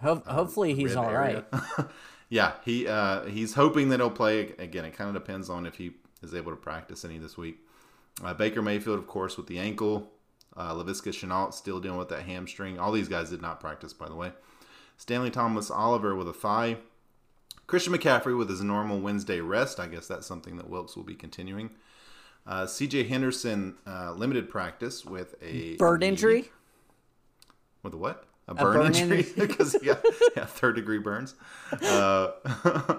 Ho- hopefully he's all right. area. yeah, he uh, he's hoping that he'll play again. It kind of depends on if he is able to practice any this week. Uh, Baker Mayfield, of course, with the ankle. Uh, Laviska Shenault still dealing with that hamstring. All these guys did not practice, by the way. Stantley Thomas Oliver with a thigh. Christian McCaffrey with his normal Wednesday rest. I guess that's something that Wilks will be continuing. Uh, CJ Henderson uh, limited practice with a Bird knee. injury. With a what? A burn, burn injury because he got yeah, third degree burns. Uh,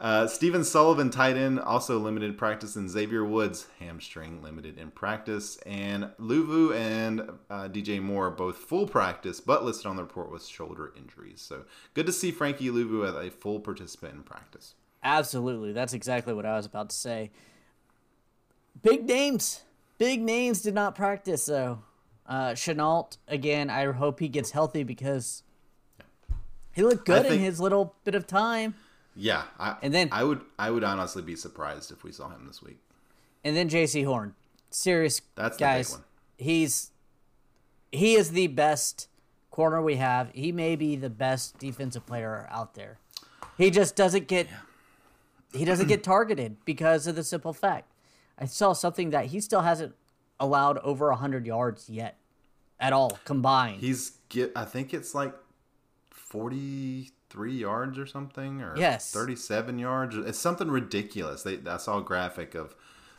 uh, Stephen Sullivan, tight end, also limited practice, and Xavier Woods, hamstring, limited in practice. And Luvu and uh, DJ Moore, both full practice, but listed on the report with shoulder injuries. So good to see Frankie Luvu as a full participant in practice. Absolutely. That's exactly what I was about to say. Big names. Big names did not practice, though. Uh, Shenault, again, I hope he gets healthy because he looked good in his little bit of time. Yeah, I, And then- I would I would honestly be surprised if we saw him this week. And then Jaycee Horn. Serious That's the big guys. one. He's he is the best corner we have. He may be the best defensive player out there. He just doesn't get he doesn't get targeted because of the simple fact. I saw something that he still hasn't allowed over 100 yards yet at all combined. He's get I think it's like 43 yards or something or Yes. 37 yards. It's something ridiculous. They I saw a graphic of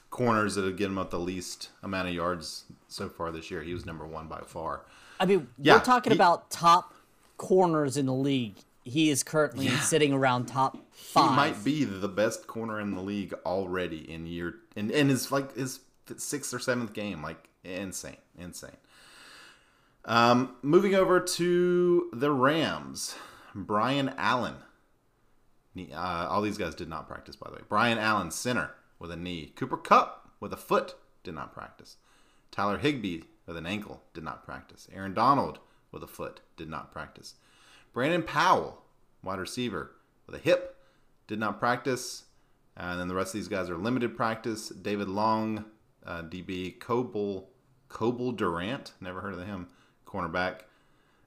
corners that have given him up the least amount of yards so far this year. He was number 1 by far. I mean, Yeah, we're talking he- about top corners in the league. He is currently sitting around top 5. He might be the best corner in the league already in year in in his like his sixth or seventh game. Like insane, insane. Um, moving over to the Rams, Brian Allen. Uh, all these guys did not practice, by the way. Brian Allen, center with a knee. Cooper Kupp with a foot did not practice. Tyler Higbee with an ankle did not practice. Aaron Donald with a foot did not practice. Brandon Powell, wide receiver, with a hip, did not practice. And then the rest of these guys are limited practice. David Long, uh, DB, Cobie, Cobie Durant, never heard of him, cornerback,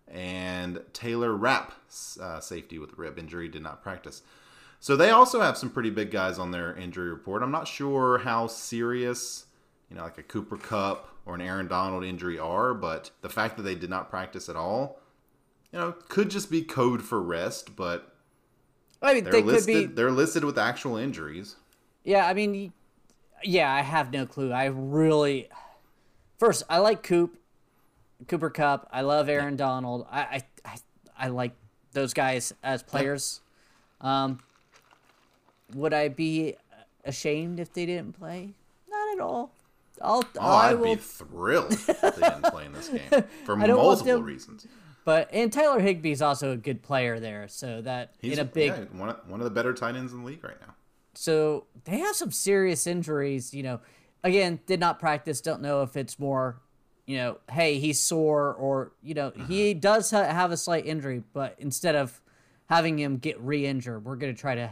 and Taylor Rapp, uh, safety with rib injury, did not practice. So they also have some pretty big guys on their injury report. I'm not sure how serious, you know, like a Cooper Kupp or an Aaron Donald injury are, but the fact that they did not practice at all, you know, could just be code for rest, but I mean, they're they listed could be they're listed with actual injuries. Yeah, I mean, yeah, I have no clue. I really, first, I like Coop, Cooper Kupp. I love Aaron Donald. I, I, I, I like those guys as players. Um, would I be ashamed if they didn't play? Not at all. I'll, Oh, I I'd will be thrilled if they didn't play in this game for I don't want multiple them- reasons. But and Tyler Higbee's also a good player there, so that He's in a big yeah, one, of, one of the better tight ends in the league right now. so they have some serious injuries. You know, again, did not practice. Don't know if it's more, you know, hey, he's sore or you know he does ha- have a slight injury, but instead of having him get re-injured, we're gonna try to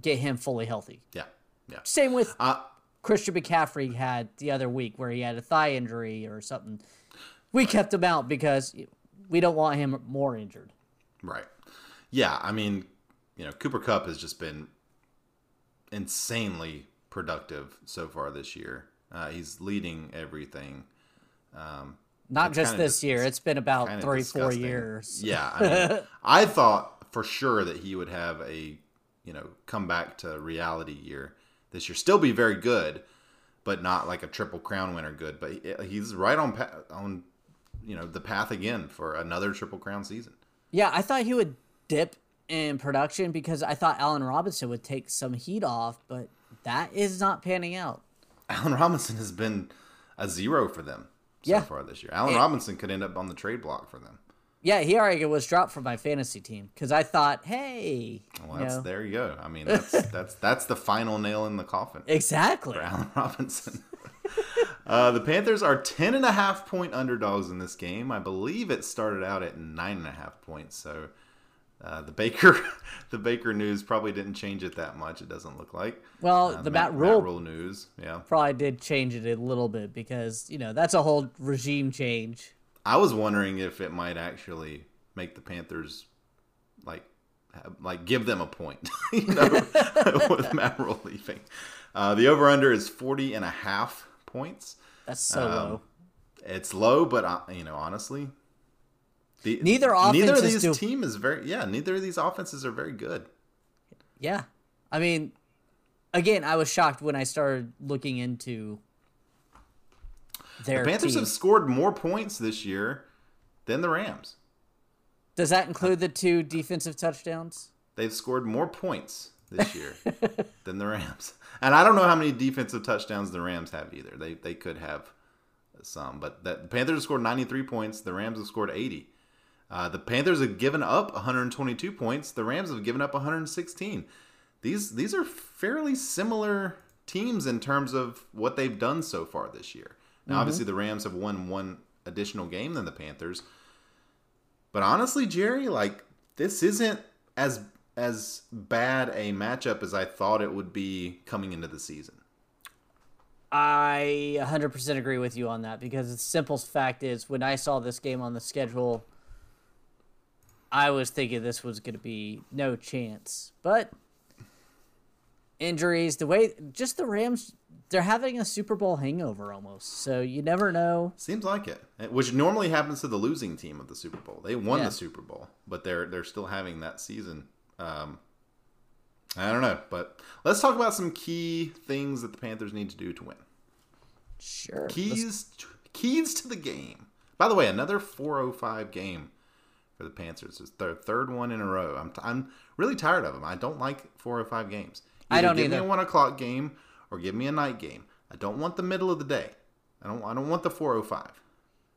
get him fully healthy. Yeah, yeah. Same with Uh, Christian McCaffrey had the other week where he had a thigh injury or something. We kept him out because we don't want him more injured. Right. Yeah, I mean, you know, Cooper Kupp has just been insanely productive so far this year. Uh, he's leading everything. Um, not just this dis- year. It's been about three, four years. Yeah, I, mean, I thought for sure that he would have a, you know, come back to reality year this year. Still be very good, but not like a triple crown winner good. But he, he's right on pa- on, you know, the path again for another triple crown season. Yeah, I thought he would dip in production because I thought Allen Robinson would take some heat off, but that is not panning out. Allen Robinson has been a zero for them so Yeah. far this year. Allen And- Robinson could end up on the trade block for them. Yeah, he already was dropped from my fantasy team because I thought, hey, Well, you know, there you go. I mean, that's that's that's the final nail in the coffin exactly. for Allen Robinson. uh, the Panthers are 10 and a half point underdogs in this game. I believe it started out at nine and a half points. So uh, the Baker the Baker news probably didn't change it that much. It doesn't look like. Well, Uh, the Matt, Rhule Rhule news, yeah. probably did change it a little bit because you know that's a whole regime change. I was wondering if it might actually make the Panthers like like give them a point, you know, with Matt Rhule leaving. Uh, the over under is 40 and a half points. That's so Um, low. It's low, but uh, you know, honestly, the, Neither neither of these do- team is very yeah. Neither of these offenses are very good. Yeah. I mean, again, I was shocked when I started looking into their Panthers team. have scored more points this year than the Rams. Does that include the two defensive touchdowns? They've scored more points this year than the Rams. And I don't know how many defensive touchdowns the Rams have either. They they could have some, but that the Panthers have scored 93 points. The Rams have scored 80. Uh, the Panthers have given up 122 points. The Rams have given up 116. These these are fairly similar teams in terms of what they've done so far this year. Now, obviously, the Rams have won one additional game than the Panthers. But honestly, Jerry, like this isn't as as bad a matchup as I thought it would be coming into the season. I 100% agree with you on that because the simple fact is when I saw this game on the schedule, I was thinking this was going to be no chance. But injuries, the way just the Rams, they're having a Super Bowl hangover almost. So you never know. Seems like it, which normally happens to the losing team of the Super Bowl. They won Yeah. the Super Bowl, but they're they're still having that season. Um, I don't know, but let's talk about some key things that the Panthers need to do to win. Sure. let's- Keys keys to the game. By the way, another 405 game for the Panthers. It's their third one in a row. I'm, I'm really tired of them. I don't like 405 games. I don't give me a one o'clock game or give me a night game. I don't want the middle of the day. I don't. I don't want the 405.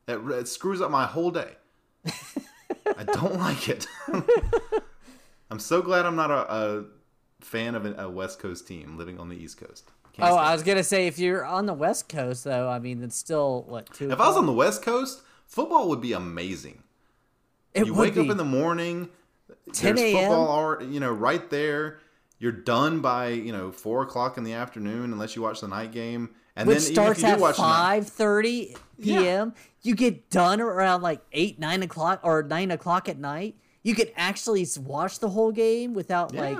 It, it screws up my whole day. I don't like it. I'm so glad I'm not a, a fan of a, West Coast team living on the East Coast. Can't Oh, I was gonna say if you're on the West Coast though, I mean it's still what two. If I was on the West Coast, football would be amazing. It You wake be. up in the morning, 10 a.m.? football, you know, right there. You're done by you know four o'clock in the afternoon, unless you watch the night game, and which then starts you at do watch the night, five thirty p.m. You get done around like eight, nine o'clock, or nine o'clock at night. You can actually watch the whole game without Yeah. like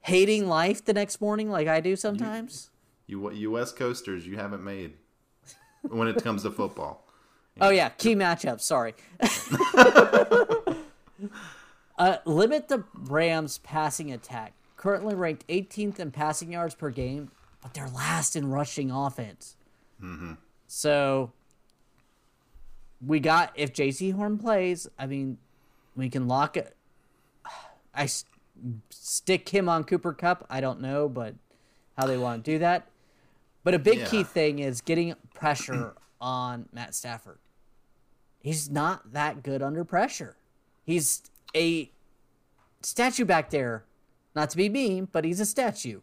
hating life the next morning, like I do sometimes. you you West Coasters, you haven't made when it comes to football. Oh yeah, key matchup. Sorry. uh, limit the Rams' passing attack. Currently ranked 18th in passing yards per game, but they're last in rushing offense. So we got if Jaycee Horn plays, I mean, we can lock it. I s- stick him on Cooper Kupp. I don't know, but how they want to do that. But a big key thing is getting pressure on Matt Stafford. He's not that good under pressure. He's a statue back there. Not to be mean, but he's a statue.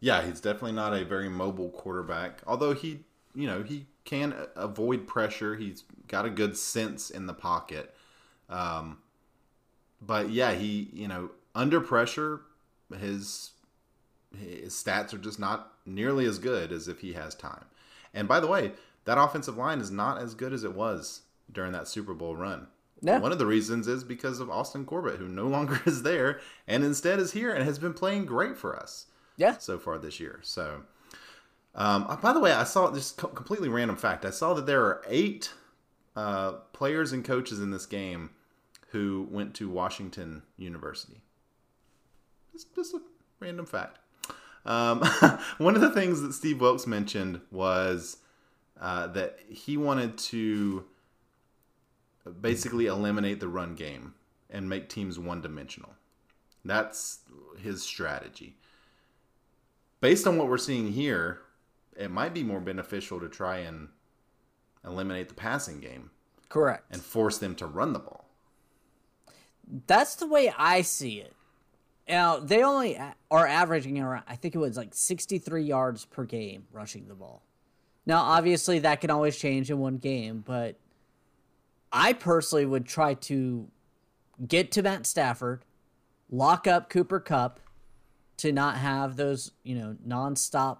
Yeah, he's definitely not a very mobile quarterback. Although he, you know, he can avoid pressure. He's got a good sense in the pocket. Um, but yeah, he, you know, under pressure, his his stats are just not nearly as good as if he has time. And by the way, that offensive line is not as good as it was during that Super Bowl run. No. One of the reasons is because of Austin Corbett, who no longer is there and instead is here and has been playing great for us Yeah. so far this year. So, um, uh, by the way, I saw this completely random fact. I saw that there are eight uh, players and coaches in this game who went to Washington University. Just, just a random fact. Um, one of the things that Steve Wilks mentioned was uh, that he wanted to basically eliminate the run game and make teams one dimensional. That's his strategy based on what we're seeing here, it might be more beneficial to try and eliminate the passing game Correct. and force them to run the ball. That's the way I see it. Now, they only are averaging around, I think it was like 63 yards per game rushing the ball. Now, obviously, that can always change in one game, but I personally would try to get to Matt Stafford, lock up Cooper Kupp to not have those, you know, nonstop,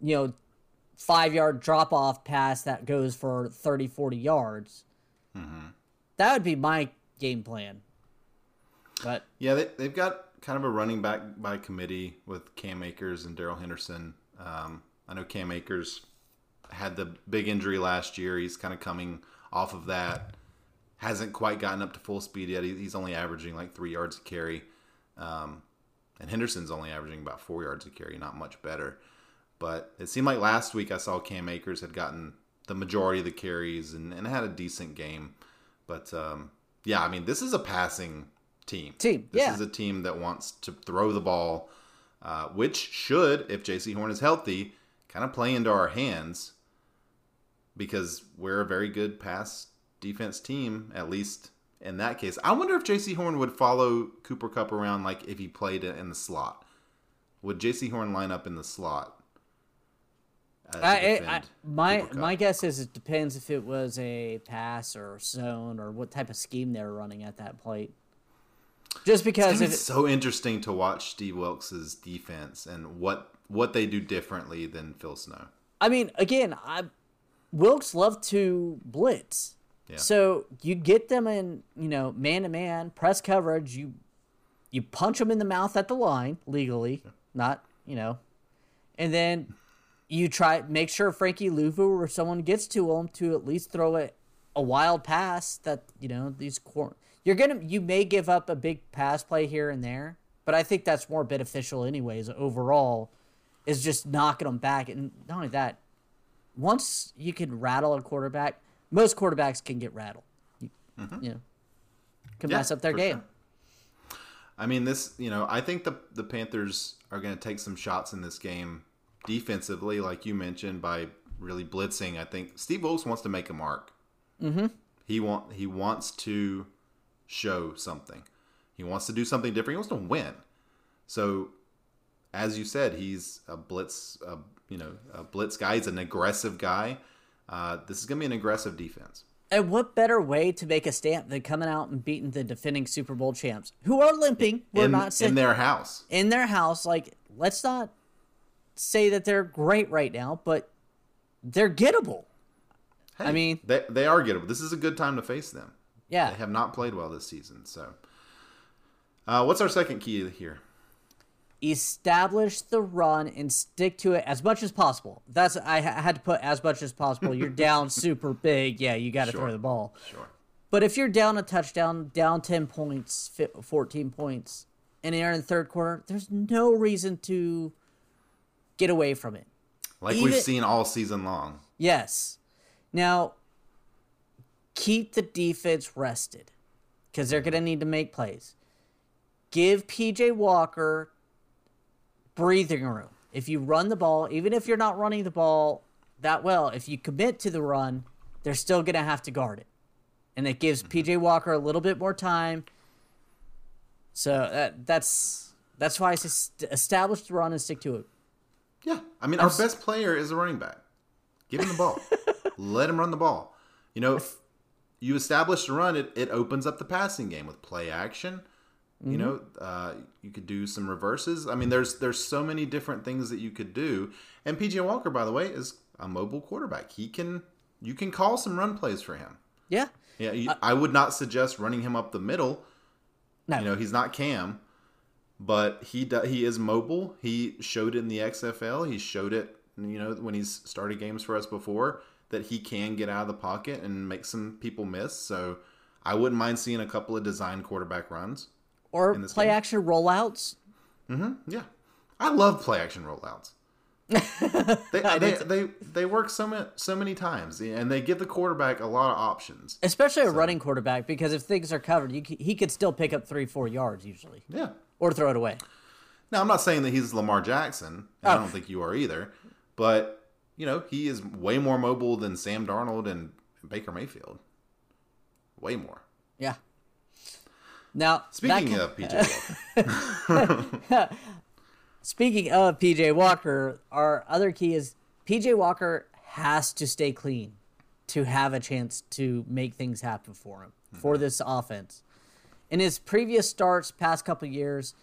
you know, five yard drop off pass that goes for 30, 40 yards. That would be my game plan. But Yeah, they, they've got kind of a running back by committee with Cam Akers and Darrell Henderson. Um, I know Cam Akers had the big injury last year. He's kind of coming off of that. Hasn't quite gotten up to full speed yet. He's only averaging like three yards a carry. Um, and Henderson's only averaging about four yards a carry, not much better. But it seemed like last week I saw Cam Akers had gotten the majority of the carries and, and had a decent game. But um, yeah, I mean, this is a passing team. Team, This yeah. is a team that wants to throw the ball, uh, which should, if Jaycee Horn is healthy, kind of play into our hands because we're a very good pass defense team, at least in that case. I wonder if Jaycee Horn would follow Cooper Kupp around like if he played in the slot. Would Jaycee Horn line up in the slot? I, I, I, my my guess is it depends if it was a pass or zone or what type of scheme they were running at that point. Just because It's if so interesting to watch Steve Wilks' defense and what what they do differently than Phil Snow. I mean, again, I Wilks love to blitz. Yeah. So you get them in, you know, man to man press coverage. You you punch them in the mouth at the line legally, not you know, and then you try make sure Frankie Luvu or someone gets to them to at least throw it a wild pass that you know these cor- you're gonna you may give up a big pass play here and there, but I think that's more beneficial anyways overall. Is just knocking them back, and not only that, once you can rattle a quarterback, most quarterbacks can get rattled. You, you know, can Yeah, mess up their game. sure. I mean, this, you know, I think the the Panthers are going to take some shots in this game defensively, like you mentioned, by really blitzing. I think Steve Wilks wants to make a mark. Mm-hmm. He want he wants to show something. He wants to do something different. He wants to win. So, as you said, he's a blitz, a, you know, a blitz guy. He's an aggressive guy. Uh, this is going to be an aggressive defense. And what better way to make a stamp than coming out and beating the defending Super Bowl champs, who are limping? We're in, not saying in their house. in their house. Like, let's not say that they're great right now, but they're gettable. I mean- they they are gettable. This is a good time to face them. Yeah, They have not played well this season. So, uh, what's our second key here? Establish the run and stick to it as much as possible. That's I ha- had to put as much as possible. You're down super big, yeah, you got to Sure. throw the ball. Sure. But if you're down a touchdown, down 10 points, 14 points, and you're in the third quarter, there's no reason to get away from it. Like Even- we've seen all season long. Yes. Now, keep the defense rested because they're going to need to make plays. Give PJ Walker breathing room. If you run the ball, even if you're not running the ball that well, if you commit to the run, they're still going to have to guard it. And it gives mm-hmm. PJ Walker a little bit more time. So that that's that's why I say establish the run and stick to it. Yeah. I mean, our best player is a running back. Give him the ball. Let him run the ball. You know, if you establish the run, it, it opens up the passing game with play action. You know, uh, you could do some reverses. I mean, there's there's so many different things that you could do. And PJ Walker, by the way, is a mobile quarterback. He can you can call some run plays for him. Yeah. Yeah, you, I would not suggest running him up the middle. No. You know, he's not Cam, but he do, he is mobile. He showed it in the XFL. He showed it, you know, when he's started games for us before that he can get out of the pocket and make some people miss. So I wouldn't mind seeing a couple of design quarterback runs. Or play game. action rollouts. Mm-hmm. Yeah, I love play action rollouts. they, they, they they work so many so many times, and they give the quarterback a lot of options. especially a running quarterback because if things are covered you, he could still pick up three four yards usually Yeah. or throw it away Now, I'm not saying that he's Lamar Jackson. And I don't think you are either. But, you know, he is way more mobile than Sam Darnold and Baker Mayfield. Way more. yeah now Speaking can- of PJ Walker, speaking of pj walker our other key is pj walker has to stay clean to have a chance to make things happen for him for this offense in his previous starts past couple years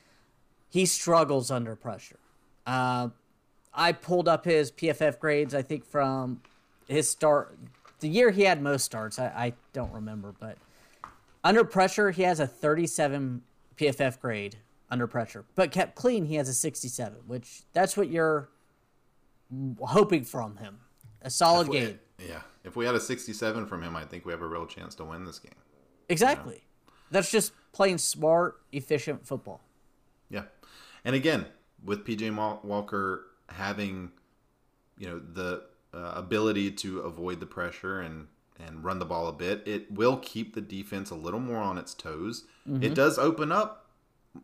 he struggles under pressure uh, I pulled up his PFF grades. I think from his start, the year he had most starts. I, I don't remember, but under pressure, he has a 37 PFF grade under pressure. But kept clean, he has a 67, which that's what you're hoping from him. A solid If we- game. Yeah. If we had a 67 from him, I think we have a real chance to win this game. Exactly. That's just playing smart, efficient football. Yeah. And again, with PJ Walker having, you know, the uh, ability to avoid the pressure and and run the ball a bit, it will keep the defense a little more on its toes. It does open up,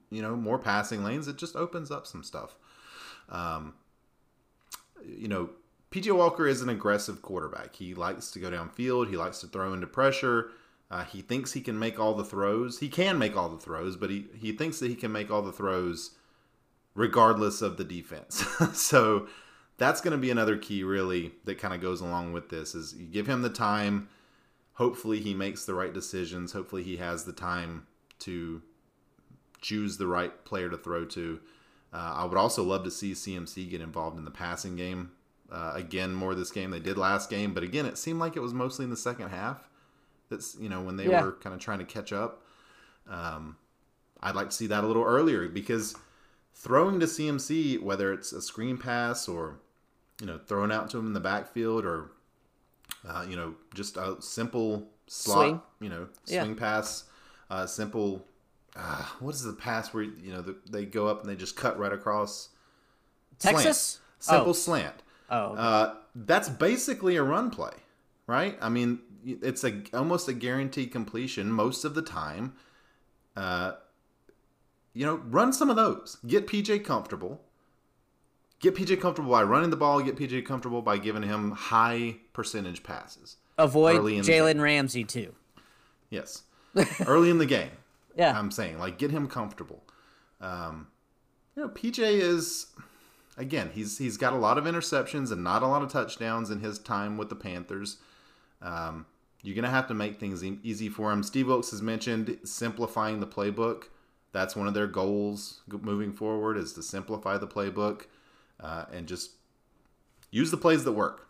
you know, more passing lanes. It just opens up some stuff. Um, you know, PJ Walker is an aggressive quarterback. He likes to go downfield. He likes to throw into pressure. Uh, he thinks he can make all the throws. He can make all the throws, but he, he thinks that he can make all the throws regardless of the defense. so that's going to be another key, really, that kind of goes along with this. Is you give him the time. Hopefully, he makes the right decisions. Hopefully, he has the time to choose the right player to throw to. Uh, I would also love to see CMC get involved in the passing game uh, again more this game. They did last game, but again, it seemed like it was mostly in the second half. That's you know when they Yeah. were kind of trying to catch up. Um, I'd like to see that a little earlier because throwing to CMC, whether it's a screen pass or you know throwing out to him in the backfield or uh, you know just a simple slot, Swing. you know Yeah. swing pass, uh, simple. Uh, what is the pass where you know the, they go up and they just cut right across? Texas? Slant. Simple Oh. slant. Oh, okay. Uh, that's basically a run play, right? I mean, it's a almost a guaranteed completion most of the time. Uh, you know, run some of those. Get PJ comfortable. Get PJ comfortable by running the ball. Get PJ comfortable by giving him high percentage passes. Avoid Jalen Ramsey too. Yes, early in the game. Yeah. I'm saying like get him comfortable. Um, you know, PJ is again he's he's got a lot of interceptions and not a lot of touchdowns in his time with the Panthers. Um, you're gonna have to make things easy for him. Steve Wilks has mentioned simplifying the playbook. That's one of their goals moving forward is to simplify the playbook uh, and just use the plays that work.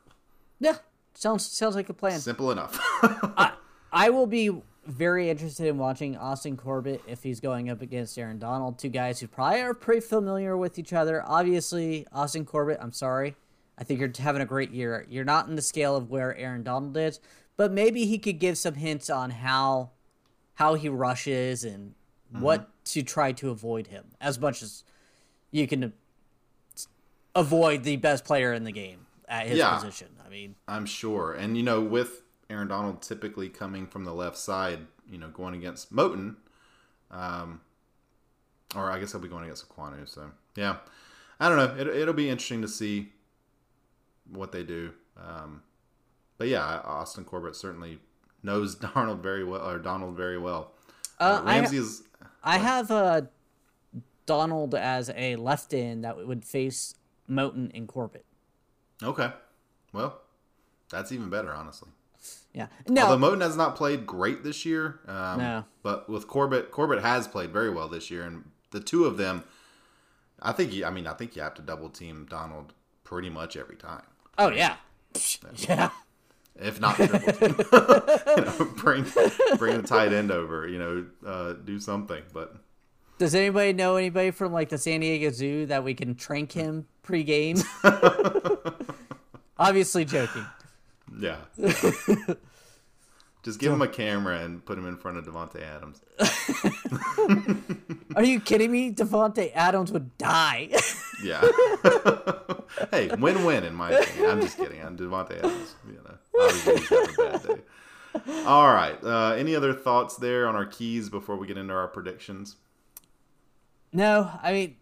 yeah. Sounds sounds like a plan. Simple enough. I will be very interested in watching Austin Corbett if he's going up against Aaron Donald, two guys who probably are pretty familiar with each other. Obviously, Austin Corbett, I'm sorry. I think you're having a great year. You're not in the scale of where Aaron Donald is, but maybe he could give some hints on how how he rushes and what to try to avoid him as much as you can avoid the best player in the game at his Yeah. position. I mean, I'm sure. And, you know, with Aaron Donald typically coming from the left side, you know, going against Moton, um, or I guess he'll be going against Ekwonu. So, yeah. I don't know. It, it'll be interesting to see what they do. Um, but, yeah, Austin Corbett certainly knows Donald very well, or Donald very well. uh, I- Ramsey is. I have uh, Donald as a left end that would face Moton and Corbett. Okay. Well, that's even better, honestly. Yeah. No. Although Moton has not played great this year, um, No. but with Corbett, Corbett has played very well this year, and the two of them, I think. You, I mean, I think you have to double team Donald pretty much every time, oh yeah. Yeah. if not triple team. you know, bring bring the tight end over. You know, uh, do something. But Does anybody know anybody from like the San Diego Zoo that we can trank him pre-game? Obviously joking. yeah, just give him a camera and put him in front of Davante Adams. Are you kidding me? Davante Adams would die. Yeah. hey, win-win in my opinion. I'm just kidding. I'm Davante Adams. You know, obviously he's having a bad day. All right. Uh, any other thoughts there on our keys before we get into our predictions? No, I mean,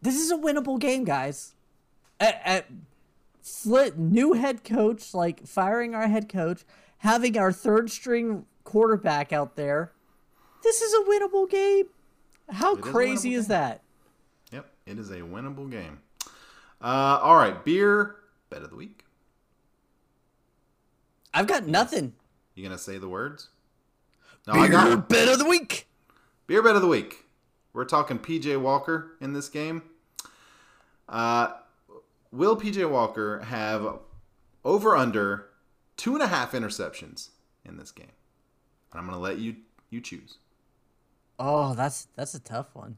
this is a winnable game, guys. At, at new head coach, like firing our head coach, having our third string quarterback out there. This is a winnable game. How a crazy winnable is that? Yep, it is a winnable game. Uh, all right, beer bet of the week. I've got nothing. You gonna say the words? No, I got it. bet of the week. Beer bet of the week. We're talking PJ Walker in this game. Uh, will PJ Walker have over under two and a half interceptions in this game? And I'm going to let you you choose. Oh, that's that's a tough one.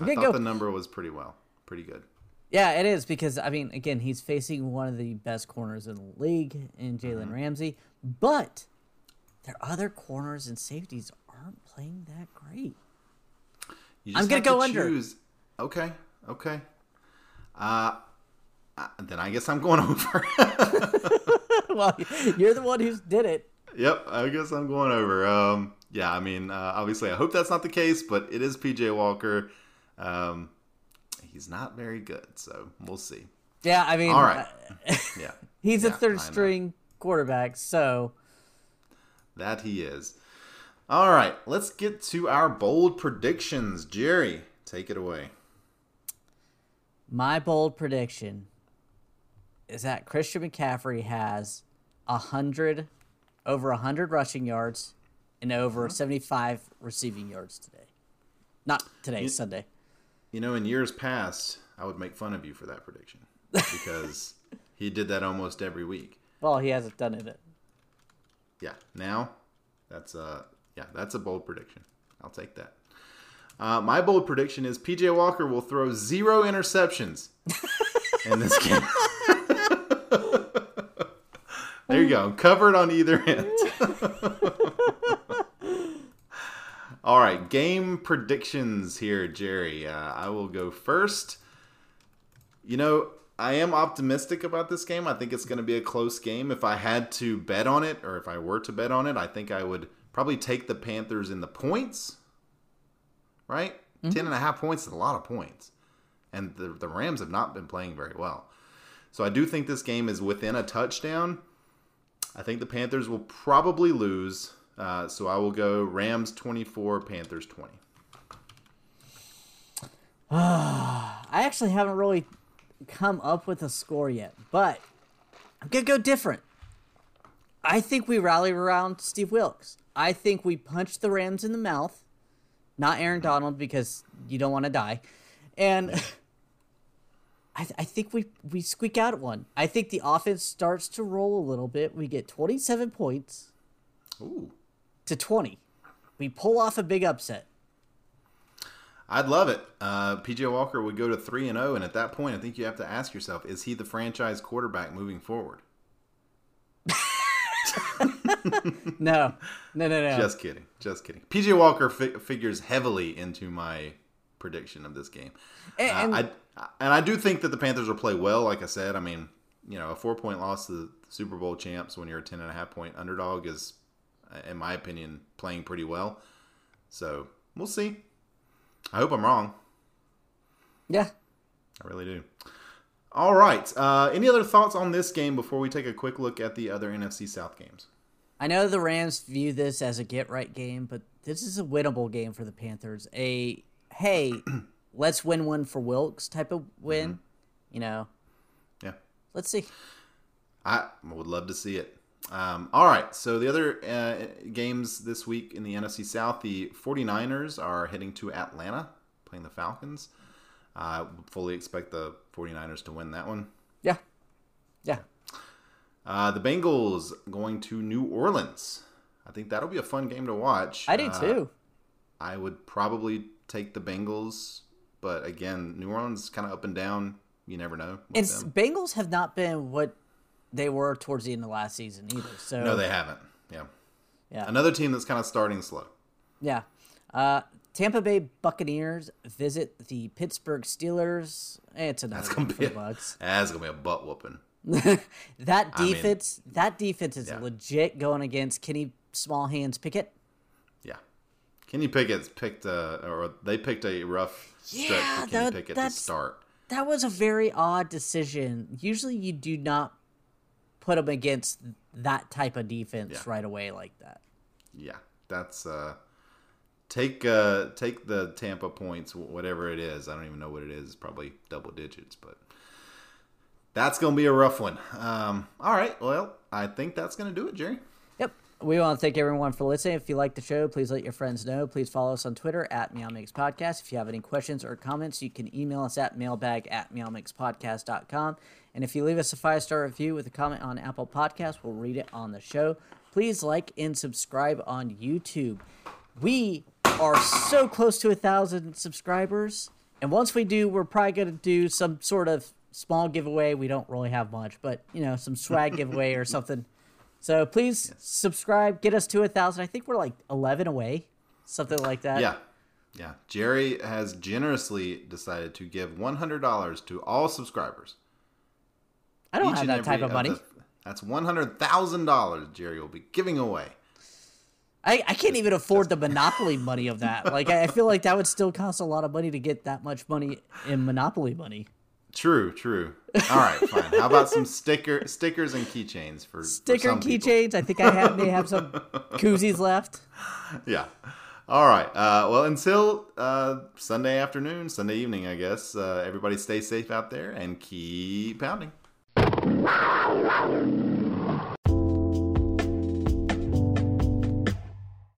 I'm I thought go. the number was pretty well, pretty good. Yeah, it is because I mean, again, he's facing one of the best corners in the league in Jalen Mm-hmm. Ramsey, but their other corners and safeties aren't playing that great. I'm gonna go under. choose. Okay, okay. Uh, uh, then I guess I'm going over. well, you're the one who did it. yep, I guess I'm going over. Um, yeah, I mean, uh, obviously, I hope that's not the case, but it is PJ Walker. Um, he's not very good, so we'll see. Yeah, I mean, All right. uh, Yeah, he's a Yeah, I third string quarterback, so that he is. All right, let's get to our bold predictions. Jerry, take it away. my bold prediction is that Christian McCaffrey has a hundred, over a hundred rushing yards, and over uh-huh. seventy-five receiving yards today. Not today, Sunday. You know, in years past, I would make fun of you for that prediction because he did that almost every week. Well, he hasn't done it. Yeah, now that's a yeah, that's a bold prediction. I'll take that. Uh, my bold prediction is PJ Walker will throw zero interceptions in this game. there you go, covered on either end. All right, game predictions here, Jerry. Uh, I will go first. You know, I am optimistic about this game. I think it's going to be a close game. If I had to bet on it, or if I were to bet on it, I think I would probably take the Panthers in the points. Right? Ten and a half points is a lot of points. And the, the Rams have not been playing very well. So I do think this game is within a touchdown. I think the Panthers will probably lose. Uh, so I will go Rams 24, Panthers 20. I actually haven't really come up with a score yet, but I'm gonna go different. I think we rally around Steve Wilks. I think we punch the Rams in the mouth, not Aaron Donald because you don't want to die, and I, th- I think we we squeak out one. I think the offense starts to roll a little bit. We get 27 points Ooh. to 20. We pull off a big upset. I'd love it. Uh, PJ Walker would go to three and zero, and at that point, I think you have to ask yourself: Is he the franchise quarterback moving forward? No, no, no, no. Just kidding, just kidding. PJ Walker fi- figures heavily into my prediction of this game. And- Uh, I and I do think that the Panthers will play well. Like I said, I mean, you know, a four point loss to the Super Bowl champs when you're a ten and a half point underdog is, in my opinion, playing pretty well. So we'll see. I hope I'm wrong. yeah. I really do. All right. Uh, any other thoughts on this game before we take a quick look at the other NFC South games? I know the Rams view this as a get right game, but this is a winnable game for the Panthers. A hey, let's win one for Wilks type of win. You know, Yeah. let's see. I would love to see it. Um, all right. So the other uh, games this week in the NFC South, the 49ers are heading to Atlanta playing the Falcons. I fully expect the 49ers to win that one. Yeah, yeah. Uh, the Bengals going to New Orleans. I think that'll be a fun game to watch. I do Uh, too. I would probably take the Bengals, but again, New Orleans is kind of up and down. You never know. And them. Bengals have not been what they were towards the end of last season either. So No, they haven't. Yeah. yeah, Another team that's kind of starting slow. yeah. Uh, Tampa Bay Buccaneers visit the Pittsburgh Steelers. Eh, It's another gonna be the Bucs. That's gonna be a butt whooping. That I mean- defense, that defense is Yeah. legit going against Kenny Small Hands Pickett. Yeah. Kenny Pickett's picked a, or they picked a rough stretch Yeah, for Kenny that- Pickett to start. That was a very odd decision. Usually, you do not put them against that type of defense Yeah. right away like that. Yeah, that's uh, take uh, take the Tampa points, whatever it is. I don't even know what it is. Probably double digits, but that's gonna be a rough one. Um, all right, well, I think that's gonna do it, Jerry. Yep. We want to thank everyone for listening. If you like the show, please let your friends know. Please follow us on Twitter at Meow Mix Podcast. If you have any questions or comments, you can email us at mailbag at meowmixpodcast.com. And if you leave us a five star review with a comment on Apple Podcasts, we'll read it on the show. Please like and subscribe on YouTube. We are so close to a thousand subscribers. And once we do, we're probably going to do some sort of small giveaway. We don't really have much, but you know, some swag giveaway or something. So please yes. subscribe, get us to a thousand. I think we're like eleven away, something like that. Yeah, yeah. Jerry has generously decided to give one hundred dollars to all subscribers. I don't Each have that type of money. Of the, that's one hundred thousand dollars Jerry will be giving away. I, I can't even afford the monopoly money of that. Like I feel like that would still cost a lot of money to get that much money in monopoly money. True, true. All right, fine. How about some sticker stickers and keychains for sticker for keychains? I think I have, may have some koozies left. Yeah. All right. Uh, well, until uh, Sunday afternoon, Sunday evening, I guess. Uh, everybody stay safe out there and keep pounding.